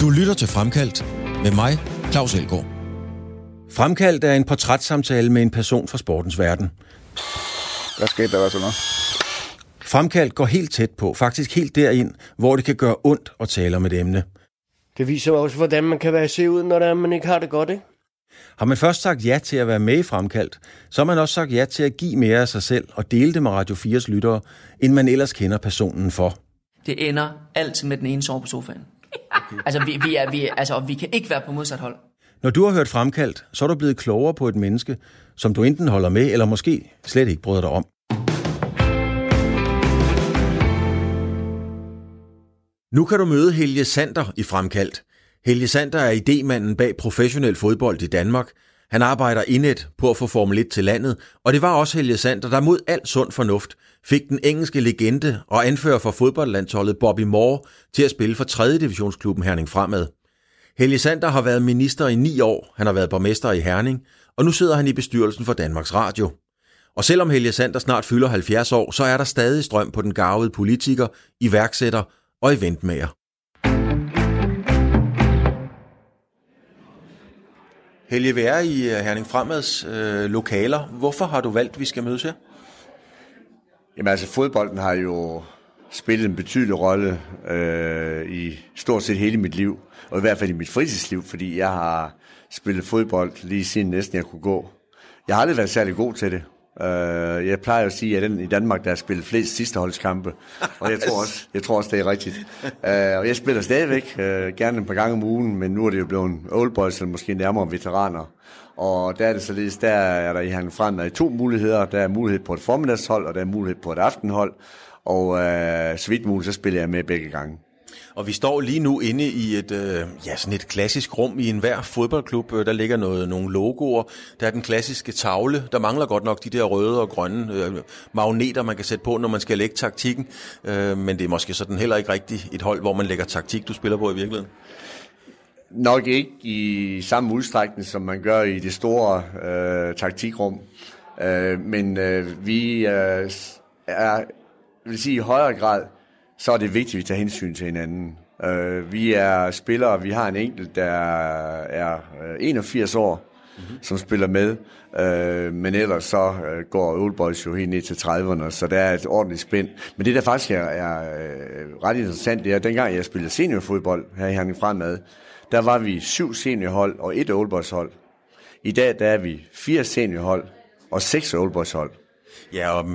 Du lytter til Fremkaldt med mig, Claus Elgaard. Fremkaldt er en portrætssamtale med en person fra sportens verden. Hvad skete der så nu? Fremkaldt går helt tæt på, faktisk helt derind, hvor det kan gøre ondt at tale om et emne. Det viser også, hvordan man kan være se ud, når man ikke har det godt, ikke? Har man først sagt ja til at være med i Fremkaldt, så har man også sagt ja til at give mere af sig selv og dele det med Radio 4's lyttere, end man ellers kender personen for. Det ender altid med den ene sove på sofaen. altså, vi, vi, er, vi, altså, vi kan ikke være på modsat hold. Når du har hørt Fremkaldt, så er du blevet klogere på et menneske, som du enten holder med, eller måske slet ikke bryder dig om. Nu kan du møde Helge Sander i Fremkaldt. Helge Sander er idémanden bag professionel fodbold i Danmark. Han arbejder indet på at få Formel 1 til landet, og det var også Helge Sander, der mod al sund fornuft fik den engelske legende og anfører for fodboldlandsholdet Bobby Moore til at spille for 3. divisionsklubben Herning Fremad. Helge Sander har været minister i ni år, han har været borgmester i Herning, og nu sidder han i bestyrelsen for Danmarks Radio. Og selvom Helge Sander snart fylder 70 år, så er der stadig strøm på den garvede politiker, iværksætter og eventmager. Helge, vi er i øh, Herning Fremads øh, lokaler. Hvorfor har du valgt, at vi skal mødes her? Jamen altså, fodbolden har jo spillet en betydelig rolle øh, i stort set hele mit liv, og i hvert fald i mit fritidsliv, fordi jeg har spillet fodbold lige siden næsten jeg kunne gå. Jeg har aldrig været særlig god til det, Øh, jeg plejer at sige, at den i Danmark, der har spillet flest sidsteholdskampe. og jeg tror også, jeg tror også det er rigtigt. Øh, og jeg spiller stadigvæk, øh, gerne et par gange om ugen, men nu er det jo blevet old boys, eller måske nærmere veteraner. Og der er det således, der er der i Herning Fremad to muligheder. Der er mulighed på et formiddagshold, og der er mulighed på et aftenhold. Og øh, så vidt muligt, så spiller jeg med begge gange. Og vi står lige nu inde i et, øh, ja, sådan et klassisk rum i enhver fodboldklub. Øh, der ligger noget, nogle logoer. Der er den klassiske tavle. Der mangler godt nok de der røde og grønne øh, magneter, man kan sætte på, når man skal lægge taktikken. Øh, men det er måske sådan heller ikke rigtigt et hold, hvor man lægger taktik, du spiller på i virkeligheden. Nok ikke i samme udstrækning, som man gør i det store øh, taktikrum. Øh, men øh, vi øh, er, vil sige i højere grad, så er det vigtigt, at vi tager hensyn til hinanden. Uh, vi er spillere, vi har en enkelt, der er 81 år, mm-hmm. som spiller med, uh, men ellers så uh, går Old Boys jo helt ned til 30'erne, så der er et ordentligt spænd. Men det, der faktisk er, er uh, ret interessant, det er, at dengang jeg spillede seniorfodbold her i Herning Fremad, der var vi syv seniorhold og et Old Boys hold. I dag der er vi fire seniorhold og seks Old Boys hold. Ja, og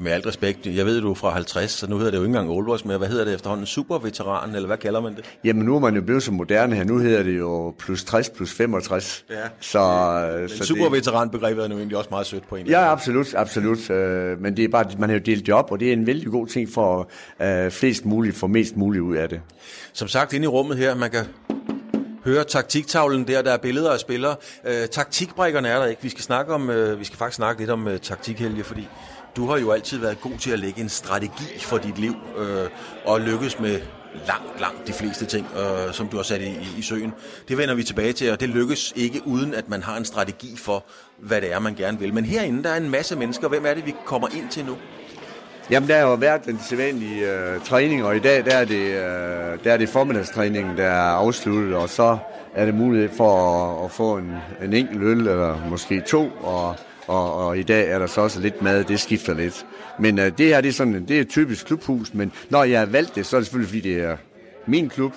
med alt respekt, jeg ved, du er fra 50, så nu hedder det jo ikke engang Old Boys mere. Hvad hedder det efterhånden? Superveteran, eller hvad kalder man det? Jamen, nu er man jo blevet så moderne her. Nu hedder det jo plus 60, plus 65. Ja. Så, Men så superveteran-begrebet er nu egentlig også meget sødt på en. Ja, absolut, absolut. Øh, men det er bare, man har jo delt job, og det er en vældig god ting for uh, flest muligt, for mest muligt ud af det. Som sagt, inde i rummet her, man kan høre taktiktavlen der, der er billeder af spillere. Uh, taktikbrækkerne er der ikke. Vi skal snakke om, uh, vi skal faktisk snakke lidt om uh, taktikhelge, fordi du har jo altid været god til at lægge en strategi for dit liv, øh, og lykkes med langt, langt de fleste ting, øh, som du har sat i, i, i søen. Det vender vi tilbage til, og det lykkes ikke uden, at man har en strategi for, hvad det er, man gerne vil. Men herinde, der er en masse mennesker. Hvem er det, vi kommer ind til nu? Jamen, der har jo været den sædvanlige øh, træning, og i dag der er, det, øh, der er det formiddagstræningen, der er afsluttet, og så er det mulighed for at, at få en, en enkelt øl, eller måske to, og og, og i dag er der så også lidt mad, det skifter lidt. Men øh, det her, det er sådan, det er et typisk klubhus, men når jeg har valgt det, så er det selvfølgelig, fordi det er min klub,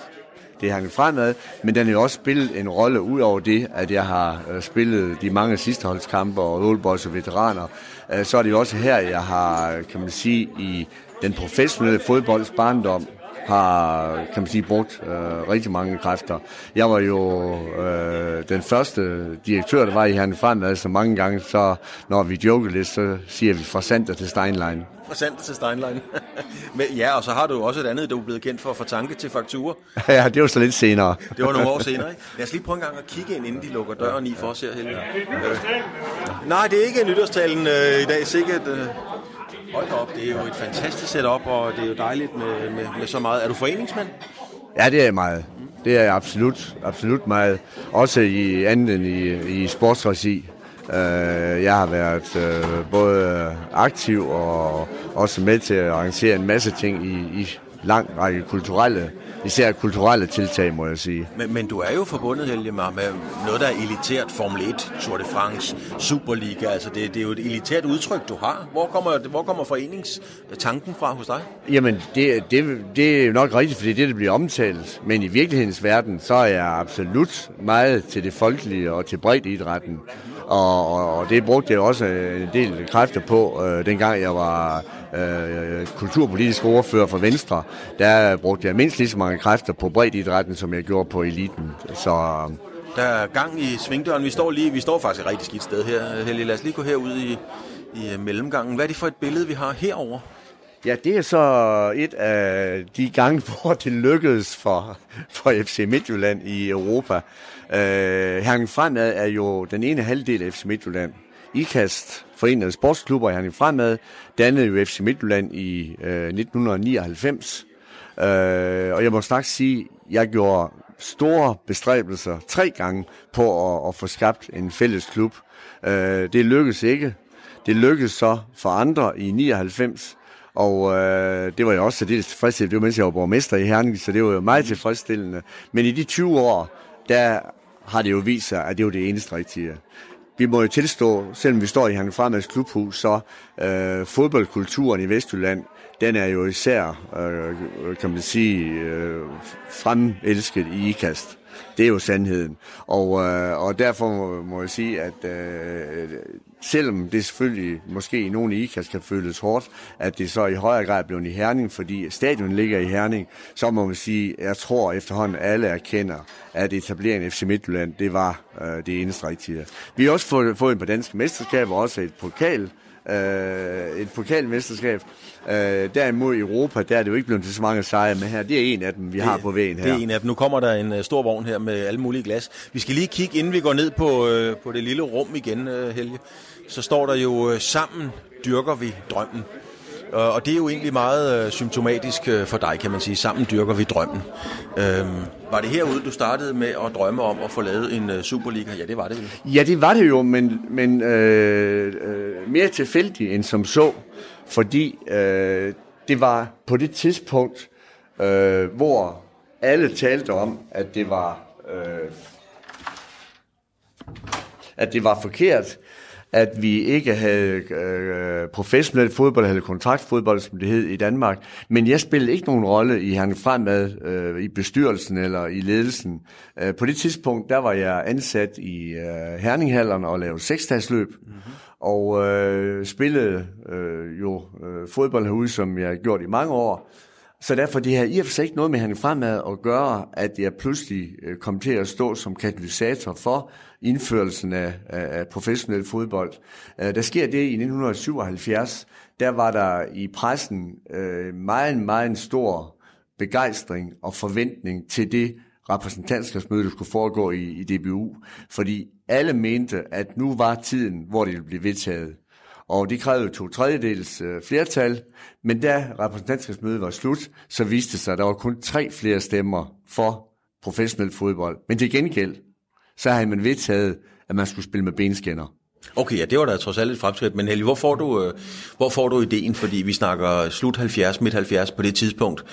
det har fremad, men den har jo også spillet en rolle ud over det, at jeg har øh, spillet de mange sidsteholdskampe og Old og veteraner. Øh, så er det jo også her, jeg har, kan man sige, i den professionelle fodbolds barndom, har, kan man sige, brugt øh, rigtig mange kræfter. Jeg var jo øh, den første direktør, der var i Herning Fremad, så mange gange, så når vi joker lidt, så siger vi fra Sander til Steinlein. Fra Sander til Steinlein. Men, ja, og så har du også et andet, du er blevet kendt for, for tanke til fakturer. ja, det var så lidt senere. det var nogle år senere, ikke? Lad os lige prøve en gang at kigge ind, inden de lukker døren i for os her, Helge. Øh. Nej, det er ikke nytårstalen øh, i dag, sikkert. Øh. Hold op, det er jo et fantastisk setup, og det er jo dejligt med, med, med så meget. Er du foreningsmand? Ja, det er jeg meget. Det er jeg absolut, absolut meget. Også i anden end i, i sportsregi. Øh, jeg har været øh, både aktiv og også med til at arrangere en masse ting i, i lang række kulturelle især kulturelle tiltag, må jeg sige. Men, men du er jo forbundet, Helge, med noget, der er elitært. Formel 1, Tour de France, Superliga. Altså det, det er jo et elitært udtryk, du har. Hvor kommer, hvor kommer foreningstanken fra hos dig? Jamen, det, det, det er nok rigtigt, fordi det er det, der bliver omtalt. Men i virkelighedens verden, så er jeg absolut meget til det folkelige og til bredt idrætten. Og, og, og det brugte jeg også en del kræfter på, øh, dengang jeg var øh, kulturpolitisk ordfører for Venstre. Der brugte jeg mindst lige så mange kræfter på bredt idrætten, som jeg gjorde på eliten. Så, der er gang i svingdøren. Vi står, lige, vi står faktisk et rigtig skidt sted her, Helge. Lad os lige gå herud i, i mellemgangen. Hvad er det for et billede, vi har herover? Ja, det er så et af de gange, hvor det lykkedes for, for FC Midtjylland i Europa. Øh, Herning Fremad er jo den ene halvdel af FC Midtjylland. IKAST, Forenede Sportsklubber i Herning Fremad, dannede jo FC Midtjylland i øh, 1999. Øh, og jeg må straks sige, jeg gjorde store bestræbelser tre gange på at, at få skabt en fælles klub. Øh, det lykkedes ikke. Det lykkedes så for andre i 99, og øh, det var jo også særdeles tilfredsstillende. Det var mens jeg var borgmester i Herning, så det var jo meget tilfredsstillende. Men i de 20 år, der har det jo vist sig, at det er det eneste rigtige. Vi må jo tilstå, selvom vi står i Hanke Fremads klubhus, så øh, fodboldkulturen i Vestjylland, den er jo især, øh, kan man sige, øh, fremelsket i IKAST. Det er jo sandheden. Og, øh, og derfor må, må jeg sige, at øh, selvom det selvfølgelig måske i nogle IKAS kan føles hårdt, at det så i højere grad blevet i Herning, fordi stadion ligger i Herning, så må man sige, jeg tror efterhånden alle erkender, at etableringen af FC Midtjylland, det var øh, det eneste rigtige. Vi har også fået, fået en på danske mesterskaber, også et pokal øh, et pokalmesterskab. Øh, derimod i Europa, der er det jo ikke blevet til så mange sejre, men her, det er en af dem, vi det, har på vejen her. Det er en af dem. Nu kommer der en uh, stor vogn her med alle mulige glas. Vi skal lige kigge, inden vi går ned på, uh, på det lille rum igen, uh, Helge. Så står der jo, øh, sammen dyrker vi drømmen. Og det er jo egentlig meget øh, symptomatisk øh, for dig, kan man sige. Sammen dyrker vi drømmen. Øhm, var det herude, du startede med at drømme om at få lavet en Superliga? Ja, det var det vel? Ja, det var det jo, men, men øh, øh, mere tilfældigt end som så. Fordi øh, det var på det tidspunkt, øh, hvor alle talte om, at det var... Øh, at det var forkert, at vi ikke havde øh, professionel fodbold, eller kontraktfodbold, som det hed i Danmark. Men jeg spillede ikke nogen rolle i Herning Fremad, øh, i bestyrelsen eller i ledelsen. Øh, på det tidspunkt, der var jeg ansat i øh, Herninghallerne og lavede seksdagsløb. Mm-hmm. Og øh, spillede øh, jo øh, fodbold herude, som jeg har gjort i mange år. Så derfor det her i og for sig ikke noget med Herning Fremad at gøre, at jeg pludselig øh, kom til at stå som katalysator for indførelsen af, af, professionel fodbold. Øh, der sker det i 1977. Der var der i pressen uh, meget, meget stor begejstring og forventning til det repræsentantskabsmøde, der skulle foregå i, i DBU. Fordi alle mente, at nu var tiden, hvor det ville blive vedtaget. Og de krævede to tredjedels øh, flertal, men da repræsentantskabsmødet var slut, så viste det sig, at der var kun tre flere stemmer for professionel fodbold. Men til gengæld, så havde man vedtaget, at man skulle spille med benskinner. Okay, ja, det var da trods alt et fremskridt. Men Helge, hvor får du, øh, hvor får du ideen? Fordi vi snakker slut 70, midt 70 på det tidspunkt.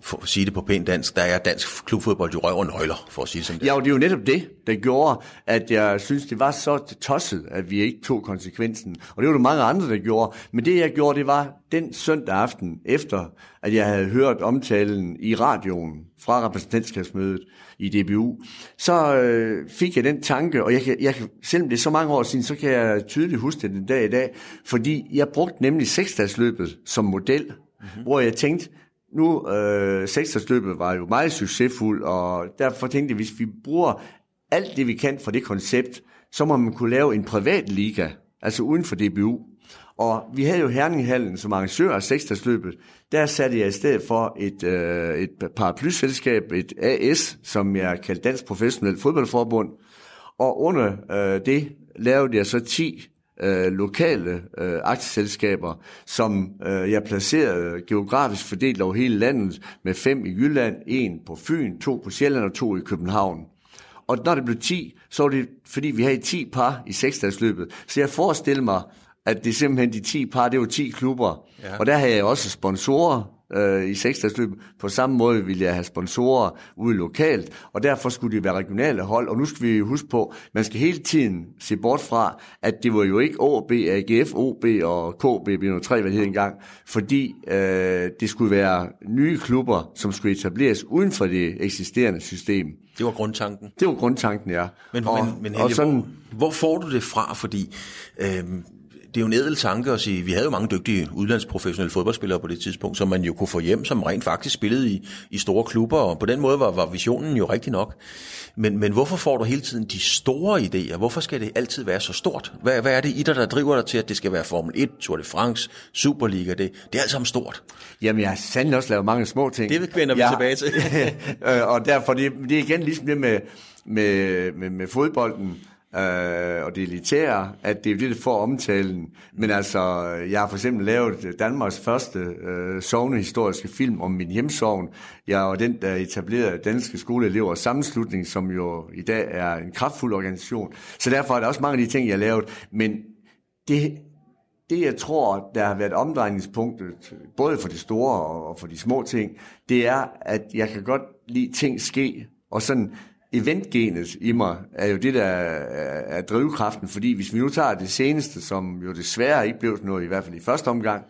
For at sige det på pænt dansk, der er dansk klubfodbold jo røv og nøgler, for at sige det som det. Ja, og det er jo netop det, der gjorde, at jeg synes, det var så tosset, at vi ikke tog konsekvensen. Og det var der mange andre, der gjorde. Men det, jeg gjorde, det var den søndag aften, efter at jeg havde hørt omtalen i radioen fra repræsentantskabsmødet, i DBU, så øh, fik jeg den tanke, og jeg kan, jeg kan, selvom det er så mange år siden, så kan jeg tydeligt huske det den dag i dag, fordi jeg brugte nemlig seksdagsløbet som model, mm-hmm. hvor jeg tænkte, nu øh, seksdagsløbet var jo meget succesfuld, og derfor tænkte jeg, hvis vi bruger alt det, vi kan fra det koncept, så må man kunne lave en privat liga, altså uden for DBU. Og vi havde jo Herninghallen som arrangør af seksdagsløbet. Der satte jeg i stedet for et, øh, et paraplyselskab, et AS, som jeg kaldte Dansk Professionel Fodboldforbund. Og under øh, det lavede jeg så 10 øh, lokale øh, aktieselskaber, som øh, jeg placerede geografisk fordelt over hele landet, med fem i Jylland, en på Fyn, to på Sjælland og to i København. Og når det blev 10, så var det, fordi vi havde 10 par i seksdagsløbet. Så jeg forestiller mig, at det simpelthen de 10 par, det var 10 klubber. Ja. Og der havde jeg også sponsorer øh, i seksdagsløb. På samme måde ville jeg have sponsorer ude lokalt, og derfor skulle det være regionale hold. Og nu skal vi huske på, man skal hele tiden se bort fra, at det var jo ikke OB, AGF, OB og KB, B03, hvad det hed engang, fordi øh, det skulle være nye klubber, som skulle etableres uden for det eksisterende system. Det var grundtanken. Det var grundtanken, ja. Men, og, men, men Helge, og sådan, hvor, hvor får du det fra? Fordi øh, det er jo en edel tanke at sige, vi havde jo mange dygtige udlandsprofessionelle fodboldspillere på det tidspunkt, som man jo kunne få hjem, som rent faktisk spillede i, i store klubber, og på den måde var, var visionen jo rigtig nok. Men, men hvorfor får du hele tiden de store idéer? Hvorfor skal det altid være så stort? Hvad, hvad er det i dig, der driver dig til, at det skal være Formel 1, Tour de France, Superliga? Det, det er alt sammen stort. Jamen, jeg har sandelig også lavet mange små ting. Det vender vi ja. tilbage til. Øh, og derfor, det, det er igen ligesom det med, med, med, med fodbolden øh, og det elitære, at det er det, der får omtalen. Men altså, jeg har for eksempel lavet Danmarks første øh, sovnehistoriske film om min hjemsovn. Jeg var den, der etablerede Danske Skoleelevers Sammenslutning, som jo i dag er en kraftfuld organisation. Så derfor er der også mange af de ting, jeg har lavet. Men det, det, jeg tror, der har været omdrejningspunktet, både for de store og for de små ting, det er, at jeg kan godt lide ting ske, og sådan eventgenet i mig er jo det, der er drivkraften, fordi hvis vi nu tager det seneste, som jo desværre ikke blev noget, i hvert fald i første omgang,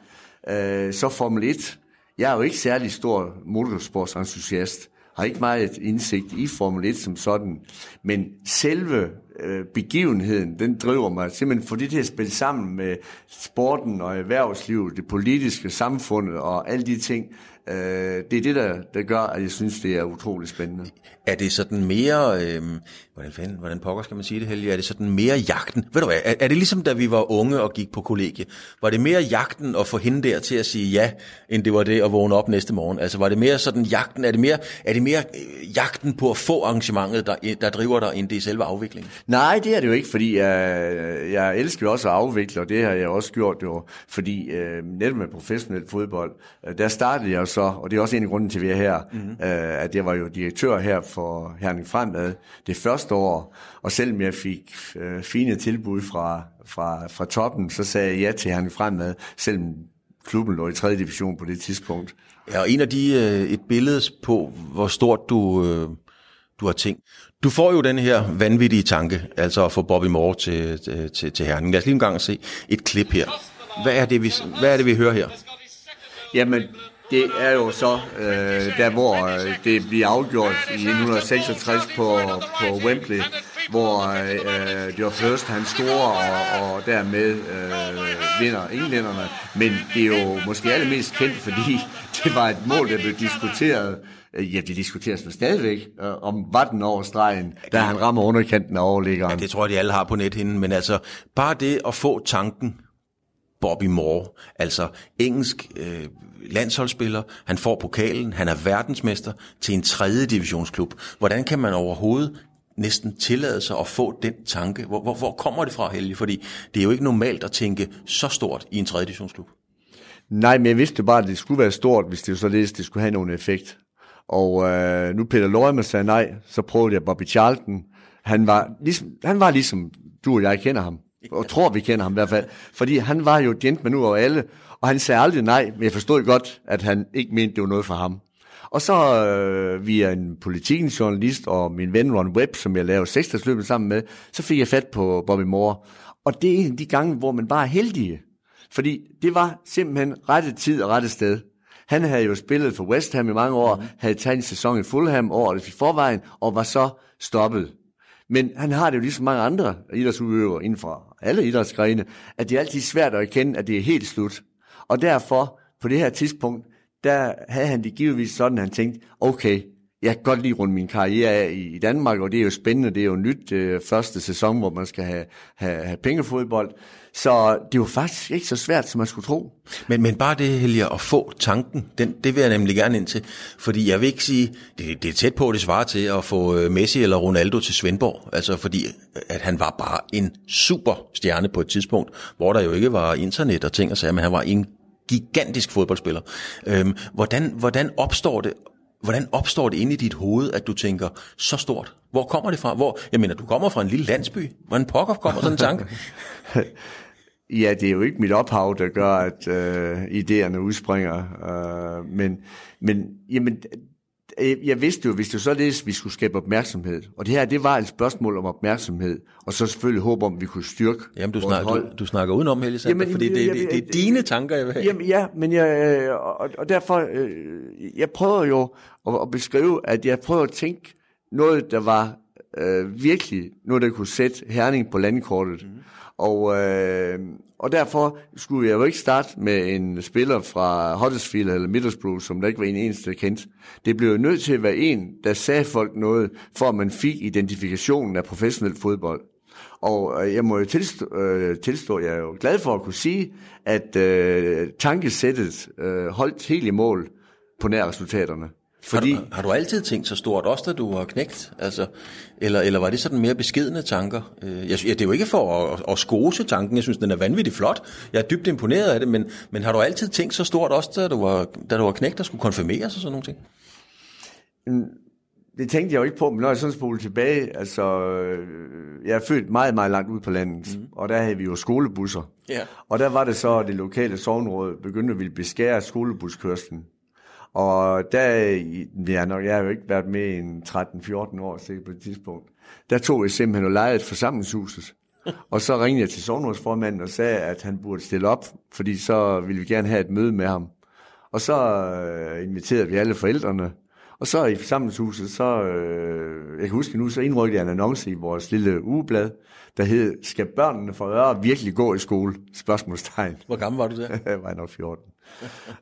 øh, så Formel 1. Jeg er jo ikke særlig stor motorsportsentusiast, har ikke meget indsigt i Formel 1 som sådan, men selve øh, begivenheden, den driver mig simpelthen for det til at spille sammen med sporten og erhvervslivet, det politiske samfundet og alle de ting, Øh, det er det, der, der gør, at jeg synes, det er utroligt spændende. Er det sådan mere, øh, hvordan, fanden, hvordan pokker skal man sige det, Helge? Er det sådan mere jagten? Ved du hvad, er, er det ligesom da vi var unge og gik på kollegie? Var det mere jagten at få hende der til at sige ja, end det var det at vågne op næste morgen? Altså var det mere sådan jagten, er det mere, er det mere øh, jagten på at få arrangementet, der, der driver dig, end det er selve afviklingen? Nej, det er det jo ikke, fordi jeg, jeg elsker også at afvikle, og det har jeg også gjort jo, fordi øh, netop med professionel fodbold, øh, der startede jeg så, og det er også en af grunden til, at vi er her, mm-hmm. øh, at jeg var jo direktør her for Herning Fremad det første år, og selvom jeg fik øh, fine tilbud fra, fra, fra toppen, så sagde jeg ja til Herning Fremad, selvom klubben lå i 3. division på det tidspunkt. Ja, og en af de, øh, et billede på, hvor stort du, øh, du har tænkt. Du får jo den her vanvittige tanke, altså at få Bobby Moore til, til, til Herning. Lad os lige en gang se et klip her. Hvad er det, vi, hvad er det, vi hører her? Jamen, det er jo så øh, der, hvor øh, det bliver afgjort i 1966 på, på Wembley, hvor øh, det var først han scorer, og, og dermed øh, vinder englænderne. Men det er jo måske allermest kendt, fordi det var et mål, der blev diskuteret øh, Ja, det diskuteres for stadigvæk, øh, om var den over stregen, da han rammer underkanten af overliggeren. Ja, det tror jeg, de alle har på nethinden, men altså, bare det at få tanken, Bobby Moore, altså engelsk øh, landsholdsspiller, han får pokalen, han er verdensmester til en tredje divisionsklub. Hvordan kan man overhovedet næsten tillade sig at få den tanke? Hvor, hvor, hvor kommer det fra, Helge? Fordi det er jo ikke normalt at tænke så stort i en tredje divisionsklub. Nej, men jeg vidste bare, at det skulle være stort, hvis det jo således det skulle have nogen effekt. Og øh, nu Peter Lorme sagde nej, så prøvede jeg Bobby Charlton. Han var ligesom, han var ligesom du og jeg kender ham. Og tror, vi kender ham i hvert fald. Fordi han var jo gentleman nu over alle, og han sagde aldrig nej, men jeg forstod godt, at han ikke mente, det var noget for ham. Og så øh, via en politikens journalist og min ven Ron Webb, som jeg lavede seksdagsløbet sammen med, så fik jeg fat på Bobby Moore. Og det er en af de gange, hvor man bare er heldig. Fordi det var simpelthen rette tid og rette sted. Han havde jo spillet for West Ham i mange år, mm. havde taget en sæson i Fulham året i forvejen, og var så stoppet. Men han har det jo ligesom mange andre idrætsudøvere inden for alle idrætsgrene, at det er altid svært at erkende, at det er helt slut. Og derfor, på det her tidspunkt, der havde han det givetvis sådan, at han tænkte, okay, jeg kan godt lige rundt min karriere af i, Danmark, og det er jo spændende, det er jo nyt øh, første sæson, hvor man skal have, have, have pengefodbold. Så det var faktisk ikke så svært, som man skulle tro. Men, men bare det, Helge, at få tanken, den, det vil jeg nemlig gerne ind til. Fordi jeg vil ikke sige, det, det er tæt på, det svarer til at få øh, Messi eller Ronaldo til Svendborg. Altså fordi, at han var bare en super stjerne på et tidspunkt, hvor der jo ikke var internet og ting og sager, men han var en gigantisk fodboldspiller. Øhm, hvordan, hvordan opstår det Hvordan opstår det inde i dit hoved, at du tænker, så stort, Hvor kommer det fra? Hvor, jeg mener, du kommer fra en lille landsby. Hvordan pokker kommer sådan en tanke? Ja, det er jo ikke mit ophav, der gør, at øh, idéerne udspringer. Øh, men, men jamen, jeg, jeg vidste jo, hvis det så det, vi skulle skabe opmærksomhed. Og det her, det var et spørgsmål om opmærksomhed. Og så selvfølgelig håb om, at vi kunne styrke Jamen, du, hold. du, du snakker udenom, Helge Sander, Jamen, fordi det, jamen, det, det, er dine tanker, jeg vil have. Jamen, ja, men jeg, øh, og, og derfor, øh, jeg prøver jo at, at beskrive, at jeg prøver at tænke noget, der var øh, virkelig noget, der kunne sætte Herning på landkortet. Mm. Og, øh, og derfor skulle jeg jo ikke starte med en spiller fra Huddersfield eller Middlesbrough, som der ikke var en eneste, der kendte. Det blev jo nødt til at være en, der sagde folk noget, for at man fik identifikationen af professionel fodbold. Og øh, jeg må jo tilstå, øh, tilstå, jeg er jo glad for at kunne sige, at øh, tankesættet øh, holdt helt i mål på nær resultaterne. Fordi, Har, du, har du altid tænkt så stort, også da du var knægt? Altså, eller, eller var det sådan mere beskedende tanker? Øh, Jeg, ja, det er jo ikke for at, at skose tanken, jeg synes, den er vanvittigt flot. Jeg er dybt imponeret af det, men, men har du altid tænkt så stort, også da du var, da du var knægt, der skulle konfirmeres og sådan nogle ting? det tænkte jeg jo ikke på, men når jeg sådan spoler tilbage, altså, øh, jeg er født meget, meget langt ud på landet, mm. og der havde vi jo skolebusser. Ja. Og der var det så, at det lokale sovnråd begyndte at ville beskære skolebuskørslen. Og der, i- ja, nok, jeg har jo ikke været med i en 13-14 år sikkert på et tidspunkt, der tog jeg simpelthen og lejede forsamlingshuset. og så ringede jeg til sovnrådsformanden og sagde, at han burde stille op, fordi så ville vi gerne have et møde med ham. Og så øh, inviterede vi alle forældrene, og så i forsamlingshuset, så, øh, jeg kan huske nu, så indrykkede jeg en annonce i vores lille ugeblad, der hed, skal børnene fra Øre virkelig gå i skole? Spørgsmålstegn. Hvor gammel var du der? Jeg var nok 14.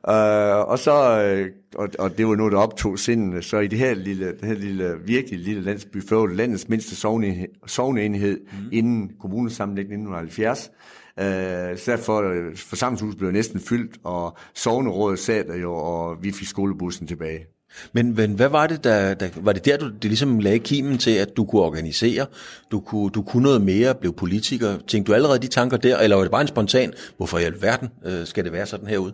uh, og så, øh, og, og det var noget, der optog sindene, så i det her lille, det her lille virkelig lille landsby, før landets mindste sovneenhed, sovneenhed mm. inden kommunesammenlægningen 1970, Uh, så derfor øh, forsamlingshuset blev næsten fyldt, og sovnerådet sad der jo, og vi fik skolebussen tilbage. Men, men hvad var det, der, der var det der, du det ligesom lagde kimen til, at du kunne organisere, du kunne, du kunne noget mere, blev politiker? Tænkte du allerede de tanker der, eller var det bare en spontan, hvorfor i alverden øh, skal det være sådan herude?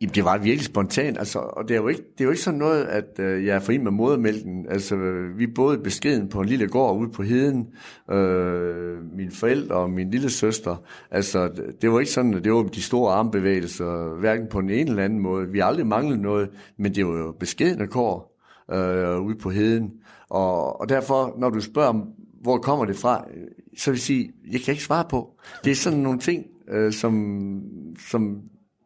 Jamen, det var virkelig spontant, altså, og det er jo ikke, det er jo ikke sådan noget, at øh, jeg er fri med modermælken. Altså, vi boede beskeden på en lille gård ude på heden, øh, mine forældre og min lille søster. Altså, det- det var ikke sådan, at det var de store armbevægelser, hverken på den ene eller anden måde. Vi har aldrig manglet noget, men det var jo beskedende kår øh, ude på heden. Og, og derfor, når du spørger, om, hvor kommer det fra, så vil jeg sige, jeg kan ikke svare på. Det er sådan nogle ting, øh, som, som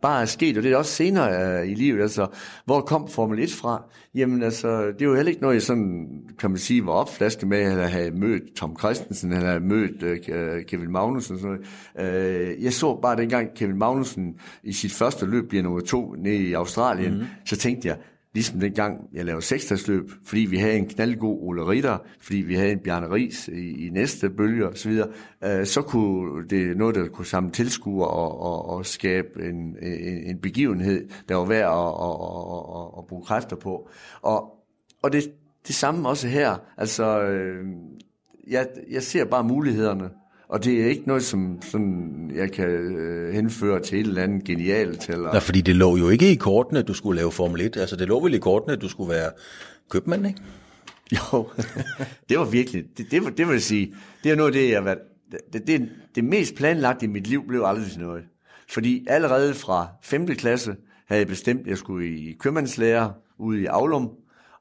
bare er sket, og det er også senere uh, i livet. Altså, hvor kom Formel 1 fra? Jamen altså, det er jo heller ikke noget, jeg sådan, kan man sige, var opflasket med, at have mødt Tom Christensen, eller have mødt uh, Kevin Magnussen. Sådan noget. Uh, jeg så bare dengang Kevin Magnussen i sit første løb bliver nummer to nede i Australien, mm-hmm. så tænkte jeg, Ligesom dengang jeg lavede seksdagsløb, fordi vi havde en knaldgod Ole Ritter, fordi vi havde en Bjarne Ries i, i næste bølge osv., øh, så kunne det noget, der kunne samle tilskuere og, og, og skabe en, en, en begivenhed, der var værd at, at, at, at bruge kræfter på. Og, og det, det samme også her. Altså, øh, jeg, jeg ser bare mulighederne, og det er ikke noget, som sådan, jeg kan øh, henføre til et eller andet genialt. Eller, Nå, fordi det lå jo ikke i kortene, at du skulle lave Formel 1. Altså, det lå vel i kortene, at du skulle være købmand, ikke? Jo, det var virkelig, det, det, var, det vil jeg sige, det er noget af det, jeg har været, det, det, det mest planlagte i mit liv blev aldrig til noget. Fordi allerede fra 5. klasse havde jeg bestemt, at jeg skulle i købmandslærer ude i Aulum,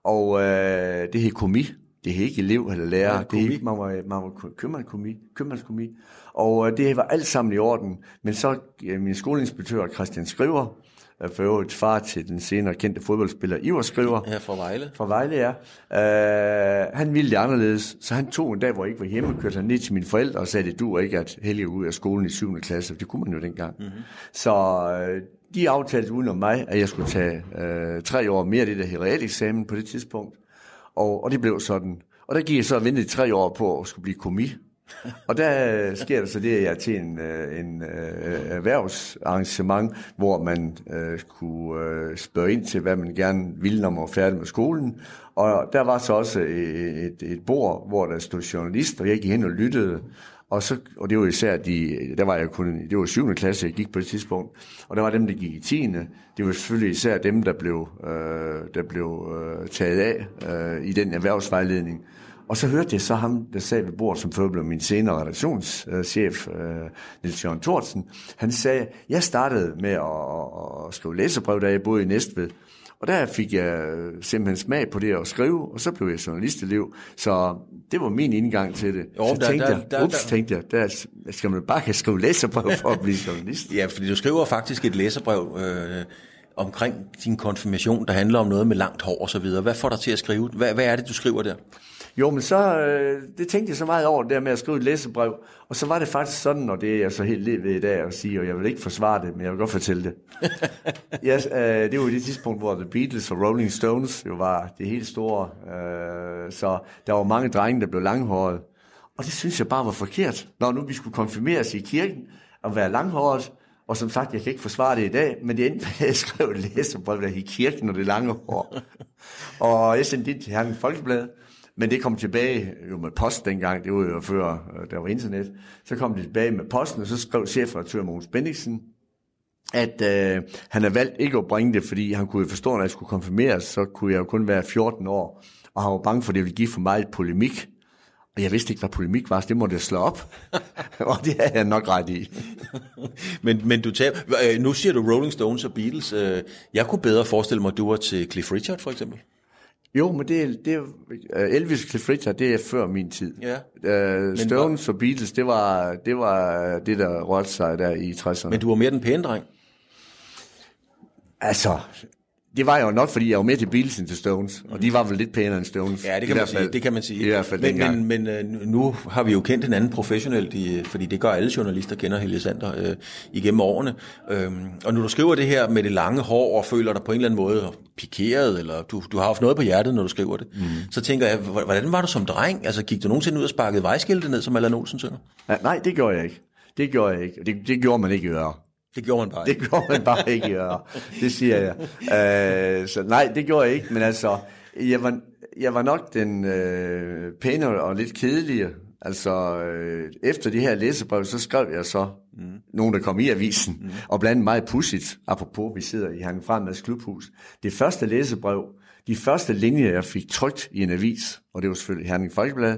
og øh, det hed komi. Det hed ikke elev eller lærer. Ja, det hed, man var, man var købmandskomi, købmandskomi. Og øh, det var alt sammen i orden. Men så øh, min skoleinspektør Christian Skriver, for øvrigt far til den senere kendte fodboldspiller Ivar Skriver, Her fra Vejle. fra Vejle, ja. Øh, han ville det anderledes, så han tog en dag, hvor jeg ikke var hjemme, kørte han ned til mine forældre og sagde, det du ikke at Helge ud af skolen i 7. klasse. Det kunne man jo dengang. Mm-hmm. Så øh, de aftalte uden om mig, at jeg skulle tage øh, tre år mere det der realeksamen på det tidspunkt. Og, og det blev sådan. Og der gik jeg så og ventede tre år på at skulle blive komi. Og der øh, sker der så det, at jeg er til en, øh, en øh, erhvervsarrangement, hvor man øh, kunne øh, spørge ind til, hvad man gerne ville, når man var færdig med skolen. Og der var så også et, et, et bord, hvor der stod journalist, og jeg gik hen og lyttede. Og, så, og det var især de, der var jeg kun, det var 7. klasse, jeg gik på det tidspunkt, og der var dem, der gik i 10. Det var selvfølgelig især dem, der blev, øh, der blev øh, taget af øh, i den erhvervsvejledning. Og så hørte jeg så ham, der sad ved bordet, som før blev min senere redaktionschef, øh, Niels Jørgen Thorsen. Han sagde, jeg startede med at, at skrive læserbrev, da jeg boede i Næstved. Og der fik jeg øh, simpelthen smag på det at skrive, og så blev jeg journalistelev. Så det var min indgang til det. Jo, så der- tænkte der- jeg, der- ups, der- tænkte jeg, der skal man bare kan skrive læserbrev for at blive journalist. Ja, fordi du skriver faktisk et læserbrev øh, omkring din konfirmation, der handler om noget med langt hår og så videre. Hvad får dig til at skrive? Hvad, hvad er det, du skriver der? Jo, men så, øh, det tænkte jeg så meget over, det der med at skrive et læsebrev. Og så var det faktisk sådan, og det er jeg så helt lidt ved i dag at sige, og jeg vil ikke forsvare det, men jeg vil godt fortælle det. yes, øh, det var det tidspunkt, hvor The Beatles og Rolling Stones jo var det helt store. Øh, så der var mange drenge, der blev langhåret. Og det synes jeg bare var forkert, når nu vi skulle konfirmeres i kirken og være langhåret. Og som sagt, jeg kan ikke forsvare det i dag, men det endte med, at jeg skrev et læsebrev der i kirken og det lange hår. og jeg sendte det til Herren Folkeblad. Men det kom tilbage jo med post dengang, det var jo før øh, der var internet. Så kom det tilbage med posten, og så skrev chefredaktør Mogens Bendiksen, at øh, han havde valgt ikke at bringe det, fordi han kunne jo forstå, at når jeg skulle konfirmeres, så kunne jeg jo kun være 14 år. Og han var bange for, at det ville give for meget polemik. Og jeg vidste ikke, hvad polemik var, så det måtte jeg slå op. og det havde jeg nok ret i. Men, men du tager, øh, nu siger du Rolling Stones og Beatles. Øh, jeg kunne bedre forestille mig, at du var til Cliff Richard for eksempel. Jo, men det, er- det er, øh, Elvis Cliff det er før min tid. Ja. Uh, Stones og Beatles, det var det, var det der rørte sig der i 60'erne. Men du var mere den pæne dreng. Altså, det var jo nok, fordi jeg var med til Beatles til Stones, og de var vel lidt pænere end Stones. Ja, det kan, man sige, det kan man sige. I hvert fald men, dengang. men, men øh, nu har vi jo kendt hinanden professionelt, i, fordi det gør alle journalister, kender Helge Sander øh, igennem årene. Øhm, og når du skriver det her med det lange hår, og føler dig på en eller anden måde pikeret, eller du, du har haft noget på hjertet, når du skriver det, mm. så tænker jeg, hvordan var du som dreng? Altså gik du nogensinde ud og sparkede vejskilte ned, som Allan Olsen synger? Ja, nej, det gjorde jeg ikke. Det gjorde jeg ikke. Det, det gjorde man ikke i Øre. Det gjorde man bare Det ikke. gjorde man bare ikke Øre. Det siger jeg. Øh, så nej, det gjorde jeg ikke, men altså, jeg var, jeg var nok den øh, pæne og lidt kedelige. Altså, øh, efter de her læsebrev, så skrev jeg så mm. nogen, der kom i avisen, mm. og blandt andet meget pudsigt, apropos, vi sidder i Hang Fremads klubhus. Det første læsebrev, de første linjer, jeg fik trykt i en avis, og det var selvfølgelig Herning Folkeblad,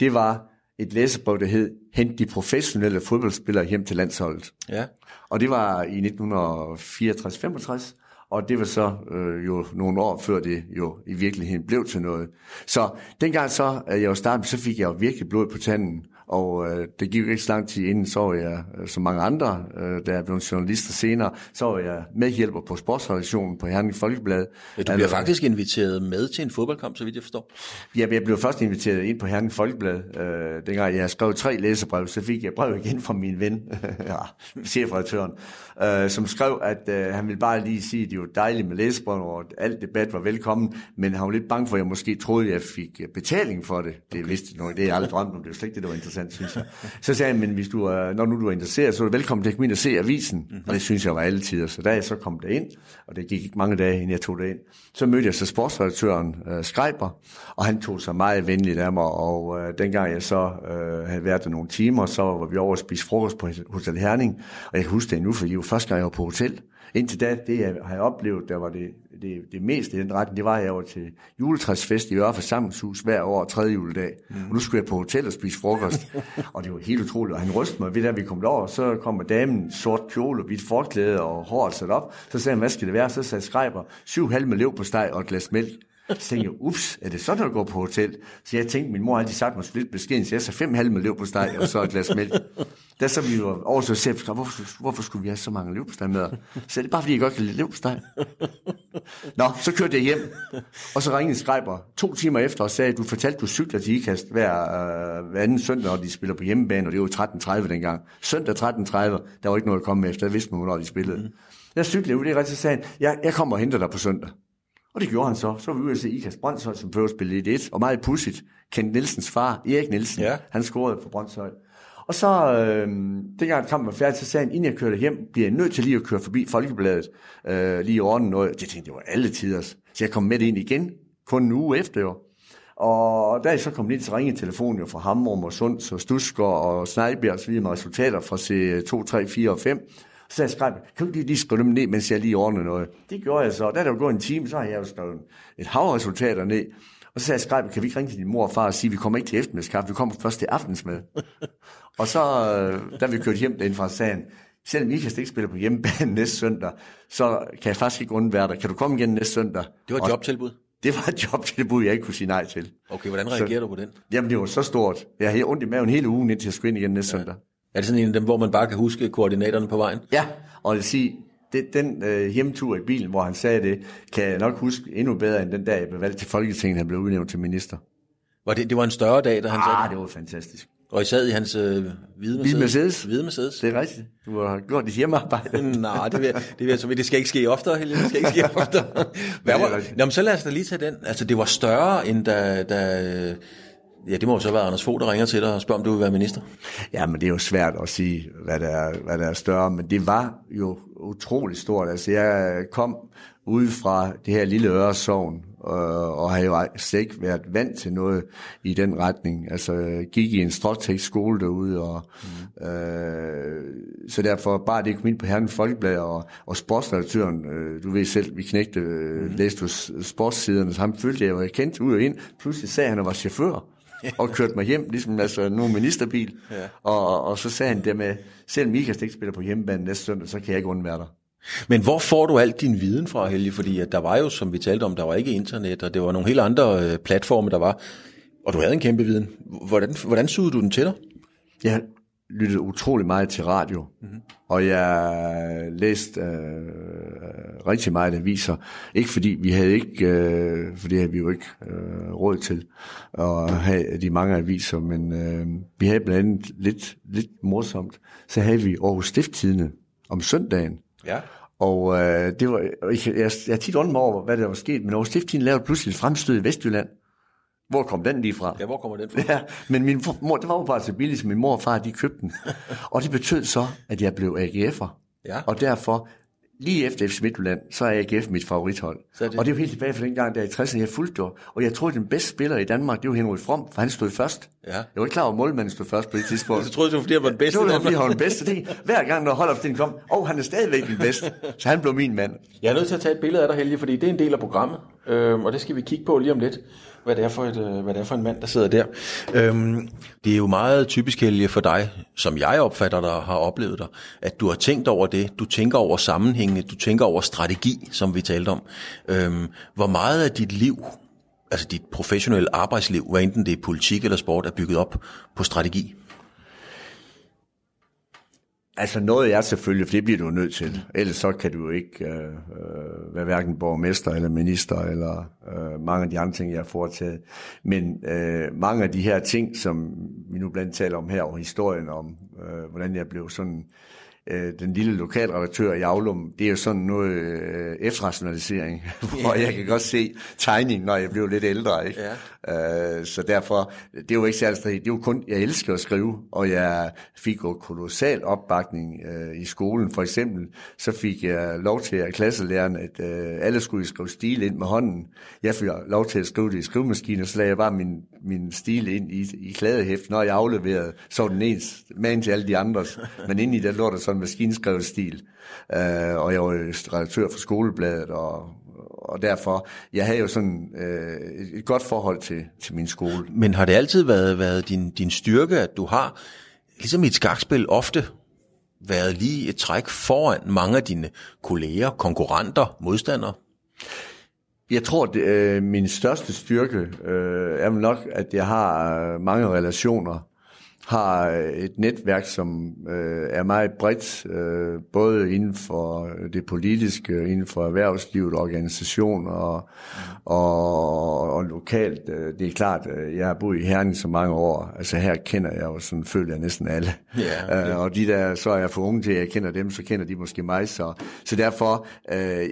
det var et læsebrev, der hed Hent de professionelle fodboldspillere hjem til landsholdet. Ja. Og det var i 1964-65, og det var så øh, jo nogle år før det jo i virkeligheden blev til noget. Så dengang så, at jeg var startet, så fik jeg jo virkelig blod på tanden, og øh, det gik ikke så lang tid inden, så var jeg, øh, som mange andre, øh, der er blevet journalister senere, så var jeg medhjælper på sportsredaktionen på Herning Folkeblad. Du bliver Altså, faktisk inviteret med til en fodboldkamp, så vidt jeg forstår. Ja, jeg blev først inviteret ind på Herning Folkeblad. Øh, dengang jeg skrev tre læserbrev, så fik jeg brev igen fra min ven, ja, chefredaktøren, øh, som skrev, at øh, han ville bare lige sige, at det var dejligt med læsebrev, og alt debat var velkommen, men han var lidt bange for, at jeg måske troede, at jeg fik øh, betaling for det. Det vidste jeg nok, det har jeg aldrig drømt om, det var slet ikke det, der var interessant, synes jeg. Så sagde han, men hvis du er, når nu du er interesseret, så er du velkommen til at komme ind og se avisen. Mm-hmm. Og det synes jeg var alle tider. Så da jeg så kom derind, og det gik ikke mange dage, inden jeg tog det ind, så mødte jeg så sportsredaktøren øh, Skreiber, og han tog sig meget venligt af mig, og øh, dengang jeg så øh, havde været der nogle timer, så var vi over at spise frokost på Hotel Herning, og jeg kan huske det endnu, fordi det var første gang, jeg var på hotel. Indtil da, det jeg har jeg oplevet, der var det, det, det meste i den retning, det var, at jeg var til juletræsfest i Øre Forsamlingshus hver år, tredje juledag. Mm. Og nu skulle jeg på hotel og spise frokost og det var helt utroligt. Og han rystede mig ved, da vi kom derover, så kommer damen sort kjole hvidt forklæde og håret sat op. Så sagde han, hvad skal det være? Så sagde Skreiber, syv halv med lev på steg og et glas mælk. Så tænkte jeg, ups, er det sådan, at gå på hotel? Så jeg tænkte, min mor har altid sagt mig lidt beskeden, så jeg sagde fem halv med lev på steg og så et glas mælk. Der så vi jo over så selv, hvorfor, hvorfor skulle vi have så mange leverpostej med? Så er det bare, fordi jeg godt kan lide leverpostej. Nå, så kørte jeg hjem, og så ringede Skreiber to timer efter og sagde, du fortalte, du cykler til IKAST hver, øh, hver anden søndag, når de spiller på hjemmebane, og det var jo 13.30 dengang. Søndag 13.30, der var ikke noget at komme med efter, der vidste hvornår de spillede. Mm. Jeg cyklede ud, er så sagde han, jeg, jeg kommer og henter dig på søndag. Og det gjorde han så. Så var vi ude at se Ikas Brøndshøj, som prøvede at spille 1 og meget pudsigt. Kent Nielsens far, Erik Nielsen, Ja. han scorede for Brøndshøj. Og så, øh, dengang kampen var færdig, så sagde han, inden jeg kørte hjem, bliver jeg nødt til lige at køre forbi Folkebladet, øh, lige i orden noget. Det tænkte jeg var alle tiders. Så jeg kom med ind igen, kun en uge efter jo. Og da jeg så kom ind, så ringede telefonen jo fra Hamrum og Sunds og Stusgaard og Snejbjerg og så videre med resultater fra C2, 3, 4 og 5. Så jeg skrev, kan du lige, lige skrive dem ned, mens jeg lige ordner noget? Det gjorde jeg så. Da der var gået en time, så har jeg jo skrevet et hav resultater ned. Og så sagde jeg, Skræber, kan vi ikke ringe til din mor og far og sige, vi kommer ikke til eftermiddagskaffe, vi kommer først til aftensmad. og så, øh, da vi kørte hjem derindefra, sagde han, selvom I kan ikke spille på hjemmebane næste søndag, så kan jeg faktisk ikke undvære dig. Kan du komme igen næste søndag? Det var et Og jobtilbud. Det var et jobtilbud, jeg ikke kunne sige nej til. Okay, hvordan reagerer du på den? Jamen, det var så stort. Jeg havde ondt i maven hele ugen, indtil jeg skulle ind igen næste ja. søndag. Er det sådan en af dem, hvor man bare kan huske koordinaterne på vejen? Ja, og jeg vil sige, det, den øh, hjemtur i bilen, hvor han sagde det, kan jeg nok huske endnu bedre end den dag, jeg blev valgt til Folketinget, han blev udnævnt til minister. Var det, det var en større dag, da han sagde Ah, det? det var fantastisk. Og I sad i hans øh, hvide Mercedes? Hvide Mercedes. Hvide Mercedes. Det er rigtigt. Du har gjort dit hjemmearbejde. Nej, det, vil, jeg- det, vil jeg, så- det skal ikke ske oftere, Helge. Det skal ikke ske oftere. Hvad var. Nå, men så lad os da lige tage den. Altså, det var større, end da... da ja, det må jo så være Anders Fogh, der ringer til dig og spørger, om du vil være minister. Ja, men det er jo svært at sige, hvad der, er, hvad der er større, men det var jo utrolig stort. Altså, jeg kom ud fra det her lille Øresovn, øh, og har jo slet ikke været vant til noget i den retning. Altså, gik i en stråtægt skole derude, og mm. øh, så derfor bare det kom ind på Herren Folkeblad, og, og sportsredaktøren, øh, du ved selv, vi knægte, øh, læste jo s- sportssiderne, så ham følte jeg, jo, jeg kendte ud og ind. Pludselig sagde han, at han var chauffør og kørte mig hjem, ligesom altså nu ministerbil. Ja. Og, og så sagde han det med, selvom Mikas ikke spiller på hjemmebane næste søndag, så kan jeg ikke undvære dig. Men hvor får du al din viden fra, Helge? Fordi at der var jo, som vi talte om, der var ikke internet, og det var nogle helt andre øh, platforme, der var. Og du havde en kæmpe viden. Hvordan, hvordan sugede du den til dig? Jeg lyttede utrolig meget til radio, mm-hmm. og jeg læste øh, rigtig meget aviser. Ikke fordi vi havde ikke, øh, for det havde vi jo ikke øh, råd til at have de mange aviser, men øh, vi havde blandt andet lidt, lidt morsomt, så havde vi Aarhus Stifttidene om søndagen, Ja. Og øh, det var, jeg, jeg, jeg tit undret mig over, hvad der var sket, men Aarhus Stifttiden lavede pludselig et fremstød i Vestjylland. Hvor kom den lige fra? Ja, hvor kommer den fra? Ja, men min mor, det var jo bare så billigt, så min mor og far, de købte den. og det betød så, at jeg blev AGF'er. Ja. Og derfor, lige efter FC Midtjylland, så er AGF mit favorithold. Så det- Og det er jo helt tilbage fra den gang, der i 60'erne, jeg fulgte det. Og jeg tror, at den bedste spiller i Danmark, det var Henrik From, for han stod først. Ja. Jeg var ikke klar over, at målmanden stod først på det tidspunkt. Så troede du, fordi jeg var den bedste. Det var fordi han var den bedste. Det, hver gang, når holdopstillingen kom, og oh, han er stadigvæk den bedste. Så han blev min mand. Jeg er nødt til at tage et billede af dig, Helge, fordi det er en del af programmet, øhm, og det skal vi kigge på lige om lidt, hvad det er for, et, øh, hvad det er for en mand, der sidder der. Øhm, det er jo meget typisk, Helge, for dig, som jeg opfatter dig og har oplevet dig, at du har tænkt over det, du tænker over sammenhænge, du tænker over strategi, som vi talte om. Øhm, hvor meget af dit liv, altså dit professionelle arbejdsliv, hvad enten det er politik eller sport, er bygget op på strategi? Altså noget er selvfølgelig, for det bliver du nødt til. Ellers så kan du jo ikke øh, øh, være hverken borgmester eller minister eller øh, mange af de andre ting, jeg har foretaget. Men øh, mange af de her ting, som vi nu blandt andet taler om her, og historien om, øh, hvordan jeg blev sådan øh, den lille lokalredaktør i Aulum, det er jo sådan noget øh, efterrationalisering, hvor jeg kan godt se tegning, når jeg blev lidt ældre. Ikke? Ja. Øh, så derfor, det er jo ikke særlig strategisk. Det er jo kun, jeg elsker at skrive, og jeg fik jo kolossal opbakning øh, i skolen. For eksempel, så fik jeg lov til at klasselæreren, at øh, alle skulle skrive stil ind med hånden. Jeg fik lov til at skrive det i skrivemaskinen, og så lagde jeg bare min, min stil ind i, i kladehæft, når jeg afleverede, så den ens man til alle de andres. Men inde i der lå der sådan en maskinskrevet stil. Øh, og jeg var redaktør for skolebladet, og, og derfor, jeg havde jo sådan øh, et godt forhold til, til min skole. Men har det altid været, været din, din styrke, at du har, ligesom i et skakspil, ofte været lige et træk foran mange af dine kolleger, konkurrenter, modstandere? Jeg tror, det, øh, min største styrke øh, er nok, at jeg har øh, mange relationer, har øh, et netværk, som øh, er meget bredt, øh, både inden for det politiske, inden for erhvervslivet, organisationer og, og, og lokalt. Øh, Det er klart, øh, jeg har boet i Herning så mange år, altså her kender jeg jo sådan, føler jeg næsten alle. Ja, okay. Øh, og de der, så er jeg for unge til, at jeg kender dem, så kender de måske mig. Så, så derfor, øh,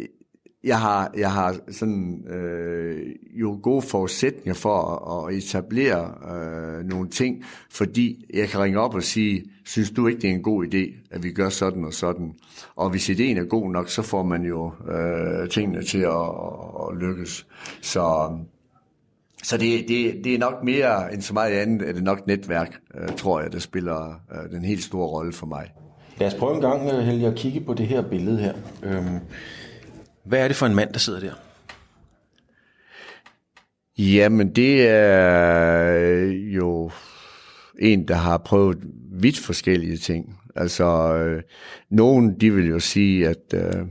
jeg har, jeg har sådan øh, jo gode forudsætninger for at, at etablere øh, nogle ting, fordi jeg kan ringe op og sige, synes du ikke, det er en god idé, at vi gør sådan og sådan? Og hvis ideen er god nok, så får man jo øh, tingene til at, at, lykkes. Så, så det, det, det er nok mere end så meget andet, er det nok netværk, øh, tror jeg, der spiller øh, den helt store rolle for mig. Lad os prøve en gang, øh, Helge, at kigge på det her billede her. Øhm, hvad er det for en mand, der sidder der? Jamen, det er jo en, der har prøvet vidt forskellige ting. Altså, øh, nogen, de vil jo sige, at øh,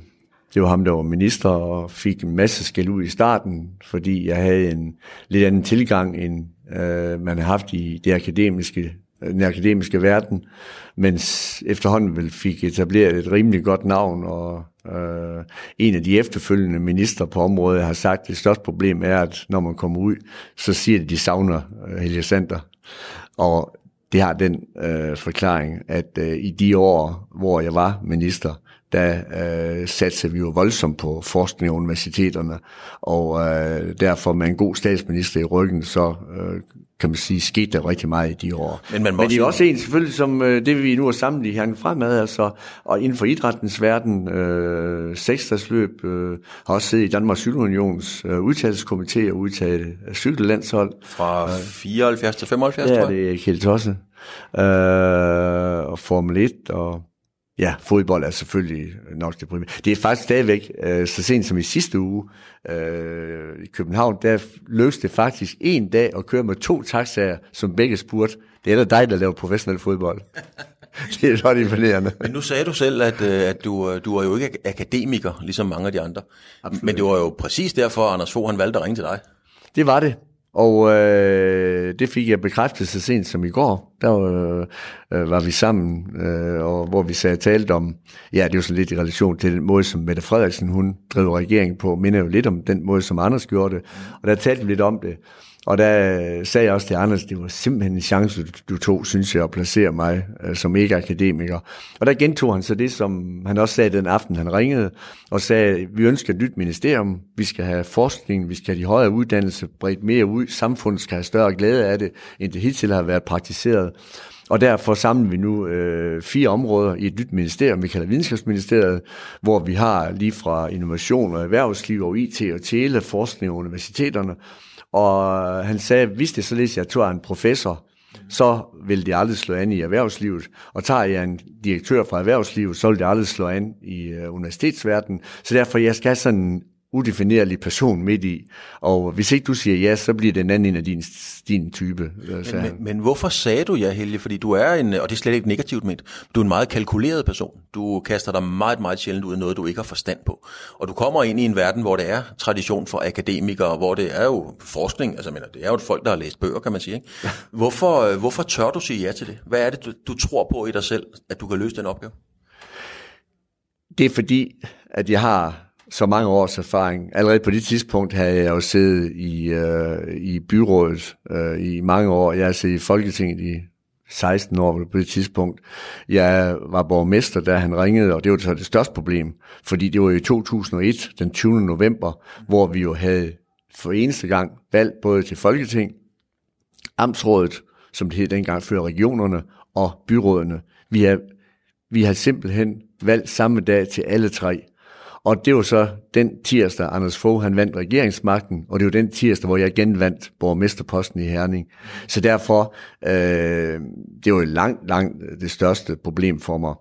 det var ham, der var minister og fik en masse skæld ud i starten, fordi jeg havde en lidt anden tilgang, end øh, man har haft i det akademiske, den akademiske verden, mens efterhånden vel fik etableret et rimelig godt navn, og øh, en af de efterfølgende minister på området har sagt, at det største problem er, at når man kommer ud, så siger de, at de savner øh, Helge Sander. Og det har den øh, forklaring, at øh, i de år, hvor jeg var minister, der øh, satte vi jo voldsomt på forskning og universiteterne, og øh, derfor med en god statsminister i ryggen, så øh, kan man sige, skete der rigtig meget i de år. Men, man Men det er også en selvfølgelig, som øh, det vi nu har samlet i her fremad, altså, og inden for idrættens verden, øh, seksdagsløb, øh, har også siddet i Danmarks Cykelunions øh, udtalelseskomité og udtaget cykellandshold. Fra 74 til 75, ja, tror jeg? det er ikke helt også. Øh, og Formel 1 og Ja, fodbold er selvfølgelig nok det primære. Det er faktisk stadigvæk, øh, så sent som i sidste uge øh, i København, der løste det faktisk en dag at køre med to taxaer, som begge spurgte. Det er da dig, der laver professionel fodbold. det er så imponerende. Men nu sagde du selv, at, øh, at du, øh, du er jo ikke akademiker, ligesom mange af de andre. Absolut. Men det var jo præcis derfor, Anders Fogh han valgte at ringe til dig. Det var det. Og øh, det fik jeg bekræftet så sent som i går. Der øh, øh var vi sammen, øh, og hvor vi sagde talt om, ja, det er jo sådan lidt i relation til den måde, som Mette Frederiksen, hun drev regeringen på, minder jo lidt om den måde, som Anders gjorde det. Og der talte vi lidt om det. Og der øh, sagde jeg også til Anders, det var simpelthen en chance, du tog, synes jeg, at placere mig øh, som ikke-akademiker. Og der gentog han så det, som han også sagde den aften, han ringede, og sagde, vi ønsker et nyt ministerium, vi skal have forskning, vi skal have de højere uddannelse bredt mere ud, samfundet skal have større glæde af det, end det hidtil har været praktiseret. Og derfor samler vi nu øh, fire områder i et nyt ministerium, vi kalder Videnskabsministeriet, hvor vi har lige fra innovation og erhvervsliv og IT og tele, forskning og universiteterne, og han sagde, hvis det således, at jeg tog en professor, så vil det aldrig slå an i erhvervslivet. Og tager jeg en direktør fra erhvervslivet, så vil det aldrig slå an i øh, universitetsverdenen. Så derfor, jeg skal sådan udefinerlig person midt i. Og hvis ikke du siger ja, så bliver det en anden en af din, din type. Men, men, men hvorfor sagde du ja, Helge? Fordi du er en, og det er slet ikke negativt ment, du er en meget kalkuleret person. Du kaster dig meget, meget sjældent ud af noget, du ikke har forstand på. Og du kommer ind i en verden, hvor det er tradition for akademikere, hvor det er jo forskning, altså mener, det er jo et folk, der har læst bøger, kan man sige. Ikke? Hvorfor, hvorfor tør du sige ja til det? Hvad er det, du, du tror på i dig selv, at du kan løse den opgave? Det er fordi, at jeg har så mange års erfaring. Allerede på det tidspunkt havde jeg jo siddet i, øh, i byrådet øh, i mange år. Jeg har siddet i Folketinget i 16 år på det tidspunkt. Jeg var borgmester, da han ringede, og det var så det største problem, fordi det var i 2001, den 20. november, hvor vi jo havde for eneste gang valgt både til Folketing, Amtsrådet, som det hed dengang før regionerne, og byrådene. Vi har, vi har simpelthen valgt samme dag til alle tre. Og det var så den tirsdag, Anders Fogh han vandt regeringsmagten, og det var den tirsdag, hvor jeg genvandt borgmesterposten i Herning. Så derfor, øh, det var langt, langt det største problem for mig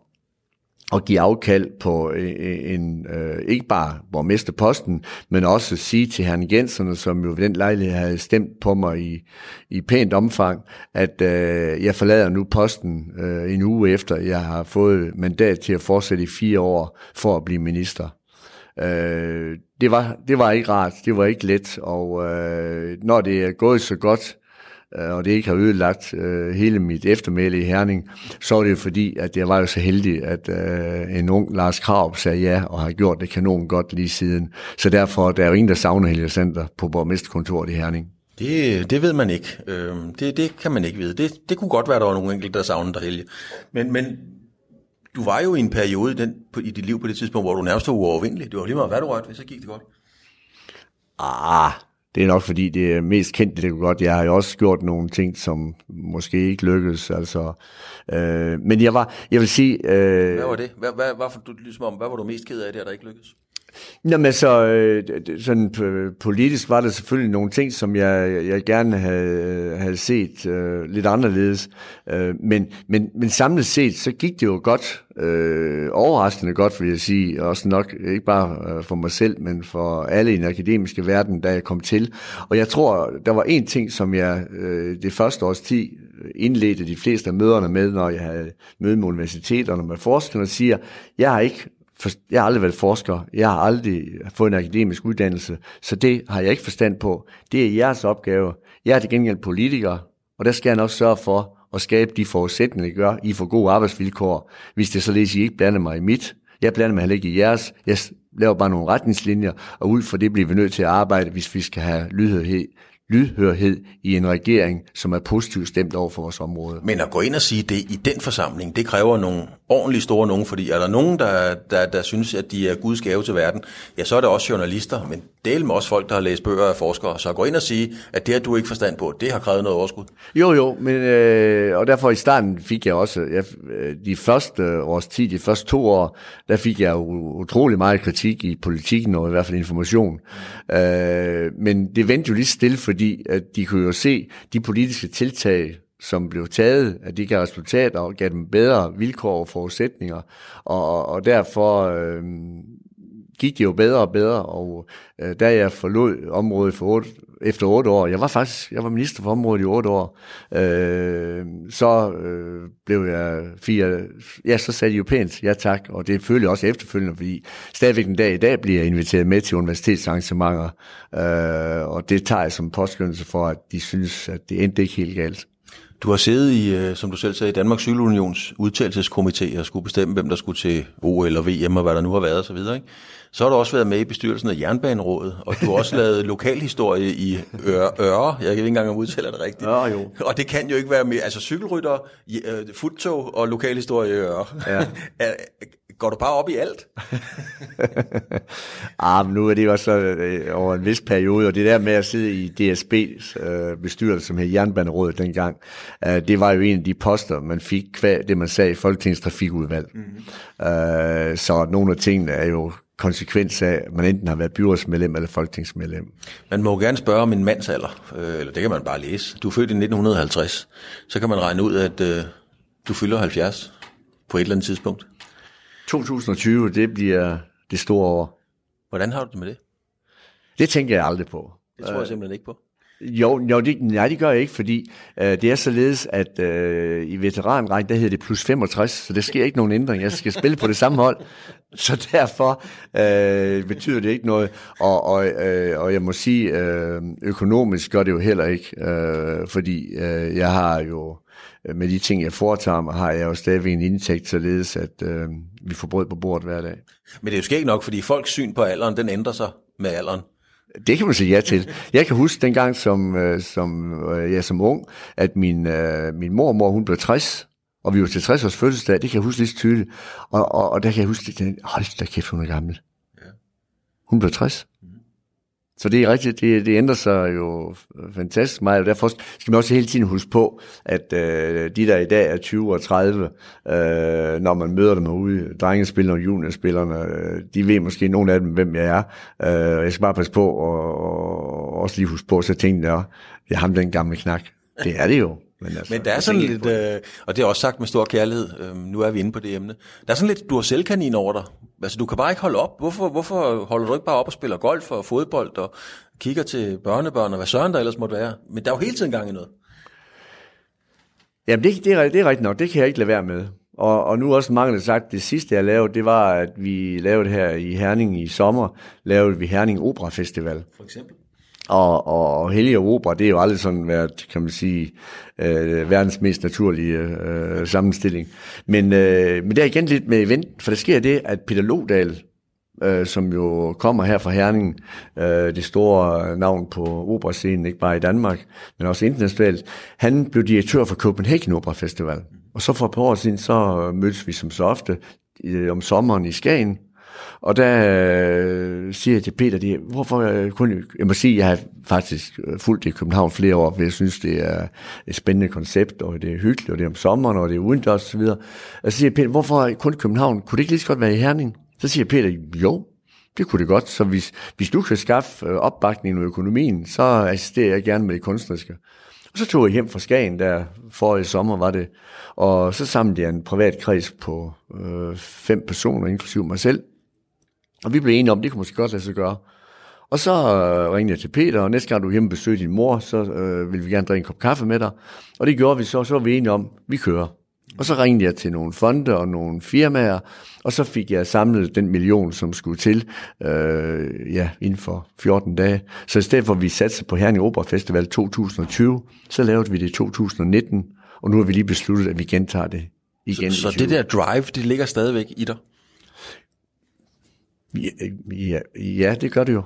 at give afkald på øh, øh, en, øh, ikke bare borgmesterposten, men også sige til herren Jenserne, som jo ved den lejlighed havde stemt på mig i, i pænt omfang, at øh, jeg forlader nu posten øh, en uge efter, jeg har fået mandat til at fortsætte i fire år for at blive minister. Øh, det, var, det var ikke rart, det var ikke let, og øh, når det er gået så godt, øh, og det ikke har ødelagt øh, hele mit eftermæle i Herning, så er det fordi, at jeg var jo så heldig, at øh, en ung Lars Krav sagde ja, og har gjort det kanon godt lige siden. Så derfor der er jo ingen, der savner Helge Center på borgmesterkontoret i Herning. Det, det ved man ikke. Øh, det, det kan man ikke vide. Det, det kunne godt være, at der var nogle enkelte, der savnede dig, Helge. Men, men du var jo i en periode den, på, i dit liv på det tidspunkt, hvor du nærmest var uovervindelig. Det var lige meget, hvad du rørte hvis så gik det godt. Ah, det er nok fordi, det er mest kendt, det er godt. Jeg har jo også gjort nogle ting, som måske ikke lykkedes. Altså, øh, men jeg var, jeg vil sige... Øh, hvad var det? Hvad, hvad, hvad, du, ligesom om, hvad var du mest ked af det, der ikke lykkedes? Jamen men øh, sådan politisk var der selvfølgelig nogle ting, som jeg, jeg gerne havde, havde set øh, lidt anderledes. Øh, men, men, men samlet set, så gik det jo godt, øh, overraskende godt, vil jeg sige, også nok ikke bare øh, for mig selv, men for alle i den akademiske verden, da jeg kom til. Og jeg tror, der var en ting, som jeg øh, det første års tid indledte de fleste af møderne med, når jeg havde møde med universiteterne med forskerne, og siger, jeg har ikke for, jeg har aldrig været forsker, jeg har aldrig fået en akademisk uddannelse, så det har jeg ikke forstand på. Det er jeres opgave. Jeg er til gengæld politiker, og der skal jeg nok sørge for at skabe de forudsætninger, der gør, I får gode arbejdsvilkår, hvis det således I ikke blander mig i mit. Jeg blander mig heller ikke i jeres. Jeg laver bare nogle retningslinjer, og ud fra det bliver vi nødt til at arbejde, hvis vi skal have lydhørhed lydhørhed i en regering, som er positivt stemt over for vores område. Men at gå ind og sige det i den forsamling, det kræver nogle ordentligt store nogen, fordi er der nogen, der, der, der synes, at de er Guds gave til verden, ja, så er det også journalister, men del med også folk, der har læst bøger af forskere. Så gå ind og sige, at det har du ikke forstand på, det har krævet noget overskud. Jo, jo, men, øh, og derfor i starten fik jeg også, jeg, øh, de første års tid, de første to år, der fik jeg utrolig meget kritik i politikken, og i hvert fald information. Øh, men det vendte jo lige stille, fordi at de kunne jo se de politiske tiltag, som blev taget, at de gav resultater og gav dem bedre vilkår og forudsætninger. Og, og derfor øh, gik det jo bedre og bedre, og øh, da jeg forlod området for otte, efter otte år, jeg var faktisk jeg var minister for området i otte år, øh, så øh, blev jeg fire, ja, så sagde de jo pænt, ja tak, og det følte jeg også efterfølgende, fordi stadigvæk en dag i dag bliver jeg inviteret med til universitetsarrangementer, øh, og det tager jeg som påskyndelse for, at de synes, at det endte ikke helt galt. Du har siddet i, øh, som du selv sagde, i Danmarks Cykelunions udtalelseskomité og skulle bestemme, hvem der skulle til OL og VM og hvad der nu har været osv. Ikke? Så har du også været med i bestyrelsen af Jernbanerådet, og du har også lavet lokalhistorie i Øre. Jeg kan ikke engang udtale det rigtigt. Ja, jo. Og det kan jo ikke være mere. Altså cykelrytter, øh, futtog og lokalhistorie i Øre. Ja. Går du bare op i alt? ah, men nu er det også øh, over en vis periode, og det der med at sidde i DSB's øh, bestyrelse, som hed Jernbanerådet dengang, øh, det var jo en af de poster, man fik kvad det, man sagde i Folketingets trafikudvalg. Mm-hmm. Øh, så nogle af tingene er jo konsekvens af, at man enten har været byrådsmedlem eller folketingsmedlem. Man må gerne spørge om en mands alder, øh, eller det kan man bare læse. Du er født i 1950, så kan man regne ud, at øh, du fylder 70 på et eller andet tidspunkt. 2020, det bliver det store år. Hvordan har du det med det? Det tænker jeg aldrig på. Det tror jeg simpelthen ikke på. Jo, jo det, nej, det gør jeg ikke, fordi øh, det er således, at øh, i veteranrækken, der hedder det plus 65, så der sker ikke nogen ændring. Jeg skal spille på det samme hold, så derfor øh, betyder det ikke noget. Og, og, øh, og jeg må sige, øh, økonomisk gør det jo heller ikke, øh, fordi øh, jeg har jo øh, med de ting, jeg foretager mig, har jeg jo stadigvæk en indtægt, således at øh, vi får brød på bordet hver dag. Men det er jo ikke nok, fordi folks syn på alderen, den ændrer sig med alderen. Det kan man sige ja til. Jeg kan huske dengang som, øh, som, øh, ja, som ung, at min, øh, min mormor, hun blev 60, og vi var til 60 års fødselsdag, det kan jeg huske lige tydeligt. Og, og, og der kan jeg huske, at hold da kæft, hun er gammel. Ja. Hun blev 60. Så det er rigtigt, det, det ændrer sig jo fantastisk meget, og derfor skal man også hele tiden huske på, at øh, de der i dag er 20 og 30, øh, når man møder dem ude, drengespillerne og juniorspillerne, øh, de ved måske nogle af dem, hvem jeg er. Øh, jeg skal bare passe på, og, og også lige huske på, så tænkte jeg, det er ham den gamle knak. Det er det jo. Men, altså, Men der er sådan lidt, øh, og det er også sagt med stor kærlighed, øh, nu er vi inde på det emne, der er sådan lidt, du har selvkanin over dig. Altså, du kan bare ikke holde op. Hvorfor, hvorfor holder du ikke bare op og spiller golf og fodbold og kigger til børnebørn og hvad søren der ellers måtte være? Men der er jo hele tiden gang i noget. Jamen, det, det, er, det er rigtigt nok. Det kan jeg ikke lade være med. Og, og nu også mange har sagt, det sidste jeg lavede, det var, at vi lavede her i Herning i sommer, lavede vi Herning Opera Festival. For eksempel? Og, og og hellige Opera, det er jo aldrig sådan været, kan man sige, øh, verdens mest naturlige øh, sammenstilling. Men, øh, men det er igen lidt med event, for der sker det, at Peter Lodal, øh, som jo kommer her fra Herning, øh, det store navn på operascenen, ikke bare i Danmark, men også internationalt, han blev direktør for Copenhagen Opera Festival. Og så for et par år siden, så mødtes vi som så ofte øh, om sommeren i Skagen, og der øh, siger jeg til Peter, det, hvorfor øh, kun... Jeg må sige, jeg har faktisk øh, fulgt i København flere år, for jeg synes, det er et spændende koncept, og det er hyggeligt, og det er om sommeren, og det er udendørs osv. Og så siger Peter, hvorfor kun København? Kunne det ikke lige så godt være i Herning? Så siger Peter, jo, det kunne det godt. Så hvis, hvis du kan skaffe øh, opbakning i økonomien, så assisterer jeg gerne med det kunstneriske. Og så tog jeg hjem fra Skagen, der forrige sommer var det, og så samlede jeg en privat kreds på øh, fem personer, inklusive mig selv. Og vi blev enige om, det kunne måske godt lade sig gøre. Og så øh, ringede jeg til Peter, og næste gang du er hjemme og besøger din mor, så øh, vil vi gerne drikke en kop kaffe med dig. Og det gjorde vi så, så var vi enige om, vi kører. Og så ringede jeg til nogle fonde og nogle firmaer, og så fik jeg samlet den million, som skulle til øh, ja, inden for 14 dage. Så i stedet for, at vi satte på Herning Opera Festival 2020, så lavede vi det i 2019, og nu har vi lige besluttet, at vi gentager det igen. Så, så det der drive, det ligger stadigvæk i dig? Ja, ja, ja det gør det jo.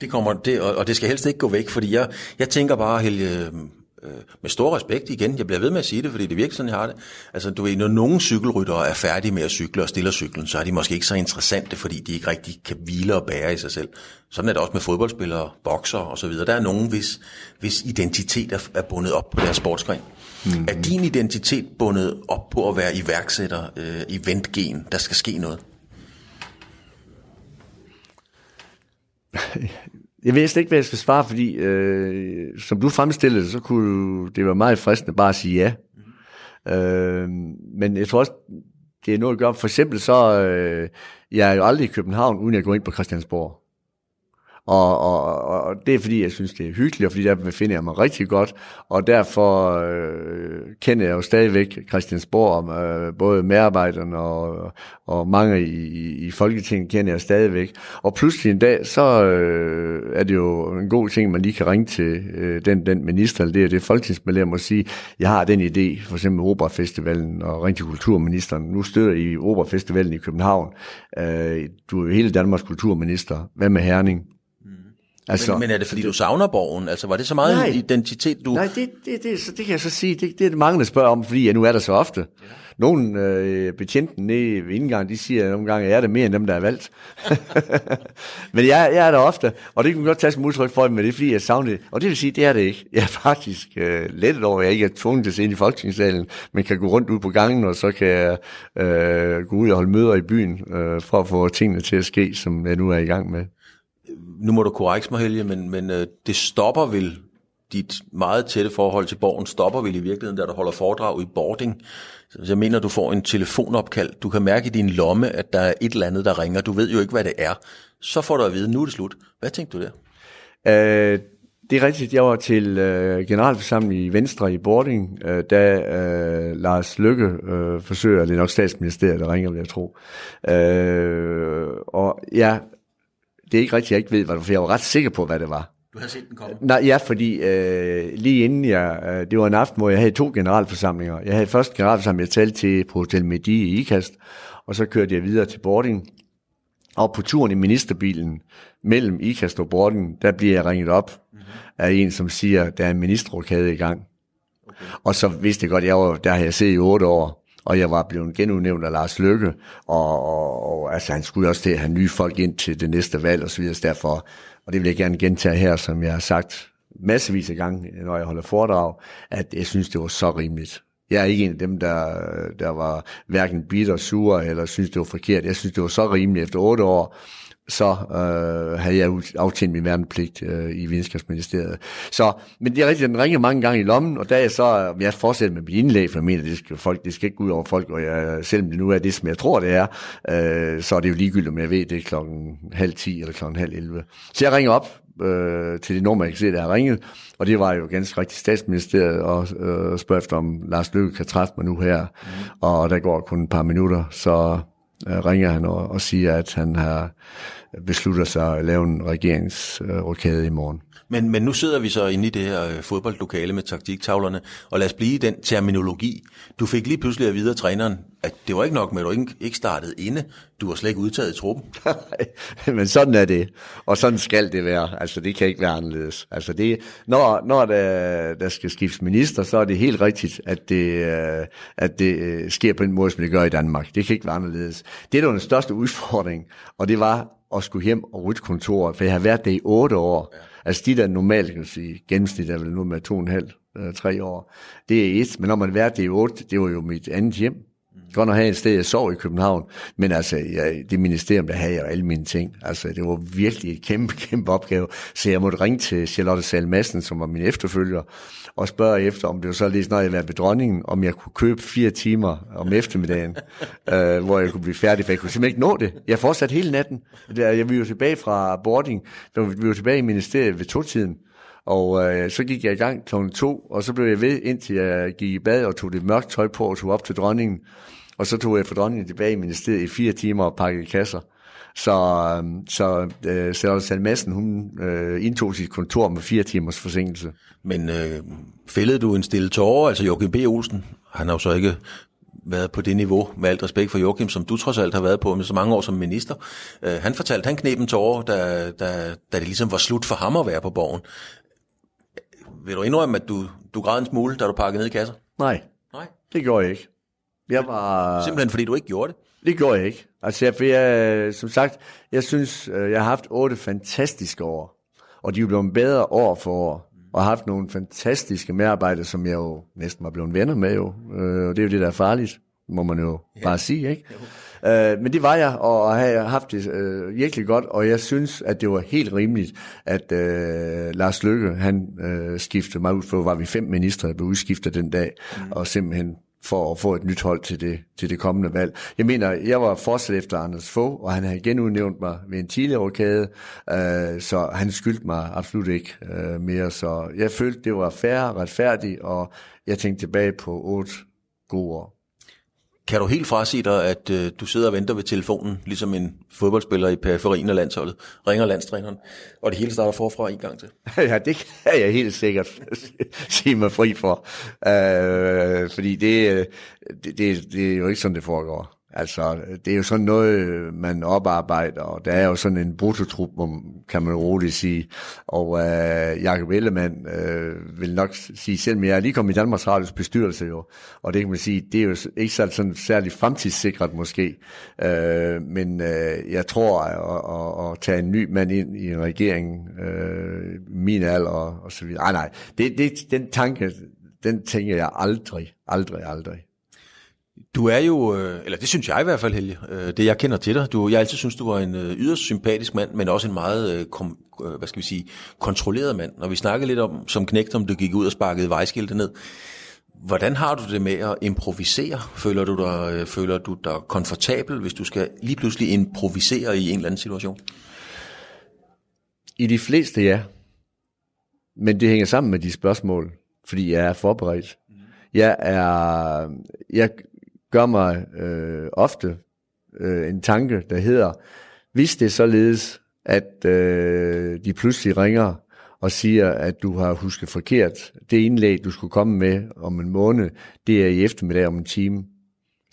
Det kommer, det, og det skal helst ikke gå væk, fordi jeg, jeg tænker bare, Helge, øh, med stor respekt igen, jeg bliver ved med at sige det, fordi det virker sådan, jeg har det. Altså, du ved, når nogle cykelryttere er færdige med at cykle og stiller cyklen, så er de måske ikke så interessante, fordi de ikke rigtig kan hvile og bære i sig selv. Sådan er det også med fodboldspillere, bokser og så videre. Der er nogen, hvis, hvis identitet er, er bundet op på deres sportsgren. Mm. Er din identitet bundet op på at være iværksætter, øh, eventgen, der skal ske noget? Jeg vidste ikke, hvad jeg skal svare, fordi øh, som du fremstillede så kunne det være meget fristende bare at sige ja. Mm. Øh, men jeg tror også, det er noget at gøre. For eksempel så, øh, jeg er jo aldrig i København, uden jeg går ind på Christiansborg. Og, og, og det er fordi, jeg synes, det er hyggeligt, og fordi der befinder jeg mig rigtig godt, og derfor øh, kender jeg jo stadigvæk Christiansborg, øh, både medarbejderne og, og mange i, i Folketinget kender jeg stadigvæk. Og pludselig en dag, så øh, er det jo en god ting, at man lige kan ringe til øh, den, den minister, eller det er det folketingsmedlem, og sige, jeg har den idé, for eksempel Operafestivalen, og ringe til kulturministeren. Nu støtter I Operafestivalen i København. Øh, du er jo hele Danmarks kulturminister. Hvad med Herning? Altså, men, men er det fordi, du savner borgen? Altså, var det så meget nej, identitet, du... Nej, det, det, det, så det kan jeg så sige, det, det er det mange, der spørger om, fordi jeg nu er der så ofte. Ja. Nogle øh, betjenten nede ved indgangen, de siger nogle gange, at jeg er det mere end dem, der er valgt. men jeg, jeg er der ofte, og det kan man godt tage som udtryk for, men det er fordi, jeg savner det. Og det vil sige, det er det ikke. Jeg er faktisk øh, lettet over, at jeg ikke er tvunget til at se ind i folketingssalen, men kan gå rundt ud på gangen, og så kan jeg øh, gå ud og holde møder i byen, øh, for at få tingene til at ske, som jeg nu er i gang med nu må du korrekse mig, Helge, men, men øh, det stopper vel, dit meget tætte forhold til borgen stopper vel i virkeligheden, da du holder foredrag i boarding. Så jeg mener, du får en telefonopkald. Du kan mærke i din lomme, at der er et eller andet, der ringer. Du ved jo ikke, hvad det er. Så får du at vide, nu er det slut. Hvad tænkte du der? Øh, det er rigtigt. Jeg var til øh, generalforsamling i Venstre i Boarding, øh, da øh, Lars Lykke øh, forsøger, det er nok statsministeriet, der ringer, vil jeg tro. Øh, og ja, det er ikke rigtigt, jeg ikke ved, hvad det var, for jeg var ret sikker på, hvad det var. Du har set den komme? Nej, ja, fordi øh, lige inden jeg, øh, det var en aften, hvor jeg havde to generalforsamlinger. Jeg havde først generalforsamling, jeg talte til på Hotel Medi i IKAST, og så kørte jeg videre til boarding. Og på turen i ministerbilen mellem IKAST og boarding, der bliver jeg ringet op mm-hmm. af en, som siger, der er en ministerrokade i gang. Okay. Og så vidste jeg godt, jeg var, der har jeg set i otte år og jeg var blevet genudnævnt af Lars Lykke, og, og, og altså, han skulle også til at have nye folk ind til det næste valg, og så videre, derfor, og det vil jeg gerne gentage her, som jeg har sagt massevis af gange, når jeg holder foredrag, at jeg synes, det var så rimeligt. Jeg er ikke en af dem, der, der var hverken bitter, sur eller synes, det var forkert. Jeg synes, det var så rimeligt efter otte år, så øh, havde jeg aftjent min værnepligt øh, i videnskabsministeriet. Så, men det er rigtigt, den ringer mange gange i lommen, og da jeg så, jeg fortsætter med mit indlæg, for jeg mener, det skal, folk, det skal ikke gå ud over folk, og jeg, selvom det nu er det, som jeg tror, det er, øh, så er det jo ligegyldigt, om jeg ved, det er klokken halv ti eller klokken halv 11. Så jeg ringer op øh, til det nummer, jeg kan se, der har ringet, og det var jo ganske rigtigt statsministeriet, og øh, spørger efter, om Lars Løkke kan træffe mig nu her, mm. og der går kun et par minutter, så øh, ringer han og, og siger, at han har besluttet sig at lave en regeringsrokade i morgen. Men, men nu sidder vi så inde i det her øh, fodboldlokale med taktiktavlerne, og lad os blive i den terminologi. Du fik lige pludselig at vide af træneren, at det var ikke nok med, at du ikke, ikke startede inde. Du var slet ikke udtaget i truppen. men sådan er det, og sådan skal det være. Altså, det kan ikke være anderledes. Altså, det, når når der, der skal skiftes minister, så er det helt rigtigt, at det, øh, at det øh, sker på den måde, som det gør i Danmark. Det kan ikke være anderledes. Det, der var den største udfordring, og det var at skulle hjem og rydde kontoret, for jeg har været det i otte år. Ja. Altså de der normalt, kan sige, gennemsnit er vel nu med to og en halv, øh, tre år. Det er et, men når man har været det i otte, det var jo mit andet hjem. Godt nok have et sted, jeg sov i København, men altså, ja, det ministerium, der havde jeg alle mine ting. Altså, det var virkelig et kæmpe, kæmpe opgave. Så jeg måtte ringe til Charlotte Sal Madsen, som var min efterfølger, og spørge efter, om det var så lige når jeg var ved dronningen, om jeg kunne købe fire timer om eftermiddagen, øh, hvor jeg kunne blive færdig, for jeg kunne simpelthen ikke nå det. Jeg fortsatte hele natten. Der, jeg vi var tilbage fra boarding, vi var tilbage i ministeriet ved to-tiden, og øh, så gik jeg i gang kl. to, og så blev jeg ved, indtil jeg gik i bad og tog det mørkt tøj på og tog op til dronningen. Og så tog jeg for dronningen tilbage i ministeriet i fire timer og pakkede kasser. Så, øh, så øh, Sand Madsen, hun øh, indtog sit kontor med fire timers forsinkelse. Men øh, fældede du en stille tårer, altså Joachim B. Olsen, han har jo så ikke været på det niveau, med alt respekt for Joachim, som du trods alt har været på med så mange år som minister. Øh, han fortalte, han knep en tårer, da, da, da det ligesom var slut for ham at være på borgen. Vil du indrømme, at du, du græd en smule, da du pakkede ned i kasser? Nej, Nej. det gjorde jeg ikke. Jeg var... Simpelthen fordi du ikke gjorde det. Det gjorde jeg ikke. Altså, jeg, jeg, som sagt, jeg synes, øh, jeg har haft otte fantastiske år. Og de er jo blevet bedre år for år. Og har haft nogle fantastiske medarbejdere, som jeg jo næsten var blevet venner med jo. Øh, Og det er jo det, der er farligt, må man jo ja. bare sige, ikke? Øh, men det var jeg, og har haft det øh, virkelig godt, og jeg synes, at det var helt rimeligt, at øh, Lars Lykke, han øh, skiftede mig ud, for var vi fem ministre, der blev udskiftet den dag, mm. og simpelthen for at få et nyt hold til det, til det kommende valg. Jeg mener, jeg var fortsat efter Anders Fogh, og han havde genudnævnt mig ved en tidligere rokade, øh, så han skyldte mig absolut ikke øh, mere. Så jeg følte, det var fair og retfærdigt, og jeg tænkte tilbage på otte gode år. Kan du helt frasige dig, at øh, du sidder og venter ved telefonen, ligesom en fodboldspiller i periferien af landsholdet, ringer landstræneren, og det hele starter forfra en gang til? ja, det kan jeg helt sikkert sige mig fri for. Øh, fordi det, øh, det, det, det er jo ikke sådan, det foregår. Altså, det er jo sådan noget, man oparbejder, og der er jo sådan en brutotrup, kan man roligt sige. Og øh, Jacob Ellemann øh, vil nok sige selv, jeg er lige kommet i Danmarks Radios bestyrelse jo, og det kan man sige, det er jo ikke sådan, sådan særlig fremtidssikret måske. Øh, men øh, jeg tror, at, at, at tage en ny mand ind i en regering, øh, min alder og, og så videre. Nej, nej, det, det, den tanke, den tænker jeg aldrig, aldrig, aldrig. Du er jo, øh, eller det synes jeg i hvert fald, Helge, øh, det jeg kender til dig. Du, jeg altid synes, du var en øh, yderst sympatisk mand, men også en meget, kom, hvad skal vi sige, kontrolleret mand. Når vi snakkede lidt om, som knægt, om du gik ud og sparkede vejskilte ned. Hvordan har du det med at improvisere? Føler du dig, føler du dig komfortabel, hvis du skal lige pludselig improvisere i en eller anden situation? I de fleste ja. Men det hænger sammen med de spørgsmål, fordi jeg er forberedt. Jeg er, jeg gør mig øh, ofte øh, en tanke, der hedder, hvis det er således, at øh, de pludselig ringer og siger, at du har husket forkert, det indlæg, du skulle komme med om en måned, det er i eftermiddag om en time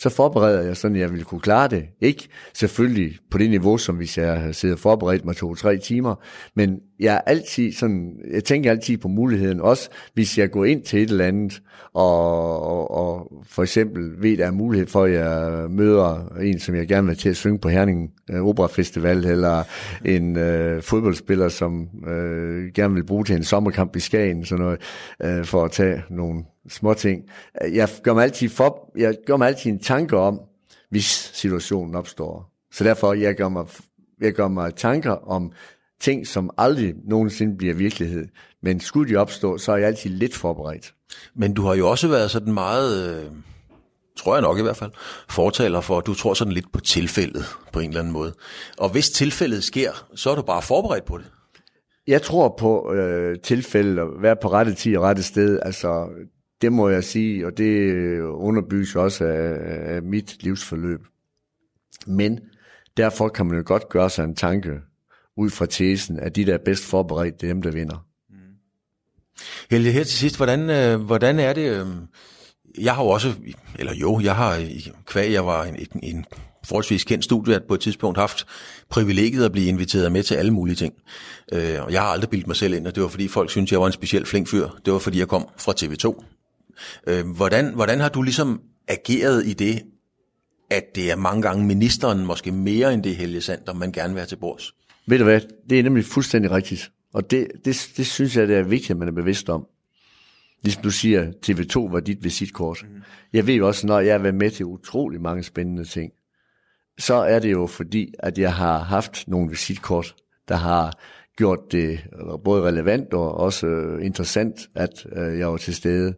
så forbereder jeg sådan, at jeg vil kunne klare det. Ikke selvfølgelig på det niveau, som hvis jeg sidder forberedt mig to-tre timer, men jeg er altid sådan, jeg tænker altid på muligheden, også hvis jeg går ind til et eller andet, og, og, og for eksempel ved, der er mulighed for, at jeg møder en, som jeg gerne vil til at synge på Herning øh, Opera Festival, eller en øh, fodboldspiller, som øh, gerne vil bruge til en sommerkamp i Skagen, sådan noget, øh, for at tage nogle små ting. Jeg gør mig altid, for, jeg gør mig altid en tanke om, hvis situationen opstår. Så derfor, jeg gør mig, jeg gør mig tanker om ting, som aldrig nogensinde bliver virkelighed. Men skulle de opstå, så er jeg altid lidt forberedt. Men du har jo også været sådan meget, øh, tror jeg nok i hvert fald, fortaler for, at du tror sådan lidt på tilfældet på en eller anden måde. Og hvis tilfældet sker, så er du bare forberedt på det. Jeg tror på øh, tilfældet at være på rette tid og rette sted. Altså, det må jeg sige, og det øh, underbygges også af, af mit livsforløb. Men derfor kan man jo godt gøre sig en tanke ud fra tesen, at de, der er bedst forberedt, det er dem, der vinder. Mm. Helge, her til sidst, hvordan, øh, hvordan er det... Øh, jeg har jo også, eller jo, jeg har, kvæg jeg var en, en, en forholdsvis kendt studievært på et tidspunkt haft privilegiet at blive inviteret med til alle mulige ting. Øh, og jeg har aldrig bildt mig selv ind, og det var fordi folk syntes, jeg var en speciel flink fyr. Det var fordi jeg kom fra TV2. Øh, hvordan, hvordan har du ligesom ageret i det, at det er mange gange ministeren, måske mere end det Helge Sander, man gerne vil have til bords? Ved du hvad, det er nemlig fuldstændig rigtigt. Og det, det, det synes jeg, det er vigtigt, at man er bevidst om. ligesom du siger, TV2 var dit visitkort. Mm. Jeg ved jo også, når jeg har været med til utrolig mange spændende ting, så er det jo fordi, at jeg har haft nogle visitkort, der har gjort det både relevant og også øh, interessant, at øh, jeg var til stede.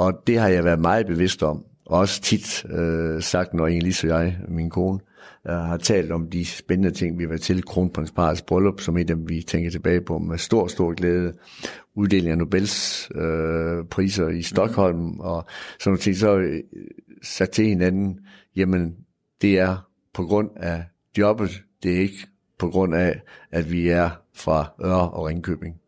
Og det har jeg været meget bevidst om. Og også tit øh, sagt, når Inge-Lise og jeg, min kone, øh, har talt om de spændende ting, vi var til kronprinsparets bryllup, som et af dem, vi tænker tilbage på med stor, stor glæde. Uddeling af Nobels øh, priser i Stockholm mm. og sådan noget ting. Så øh, sat til hinanden, jamen det er på grund af jobbet, det er ikke på grund af, at vi er fra Øre og Ringkøbing.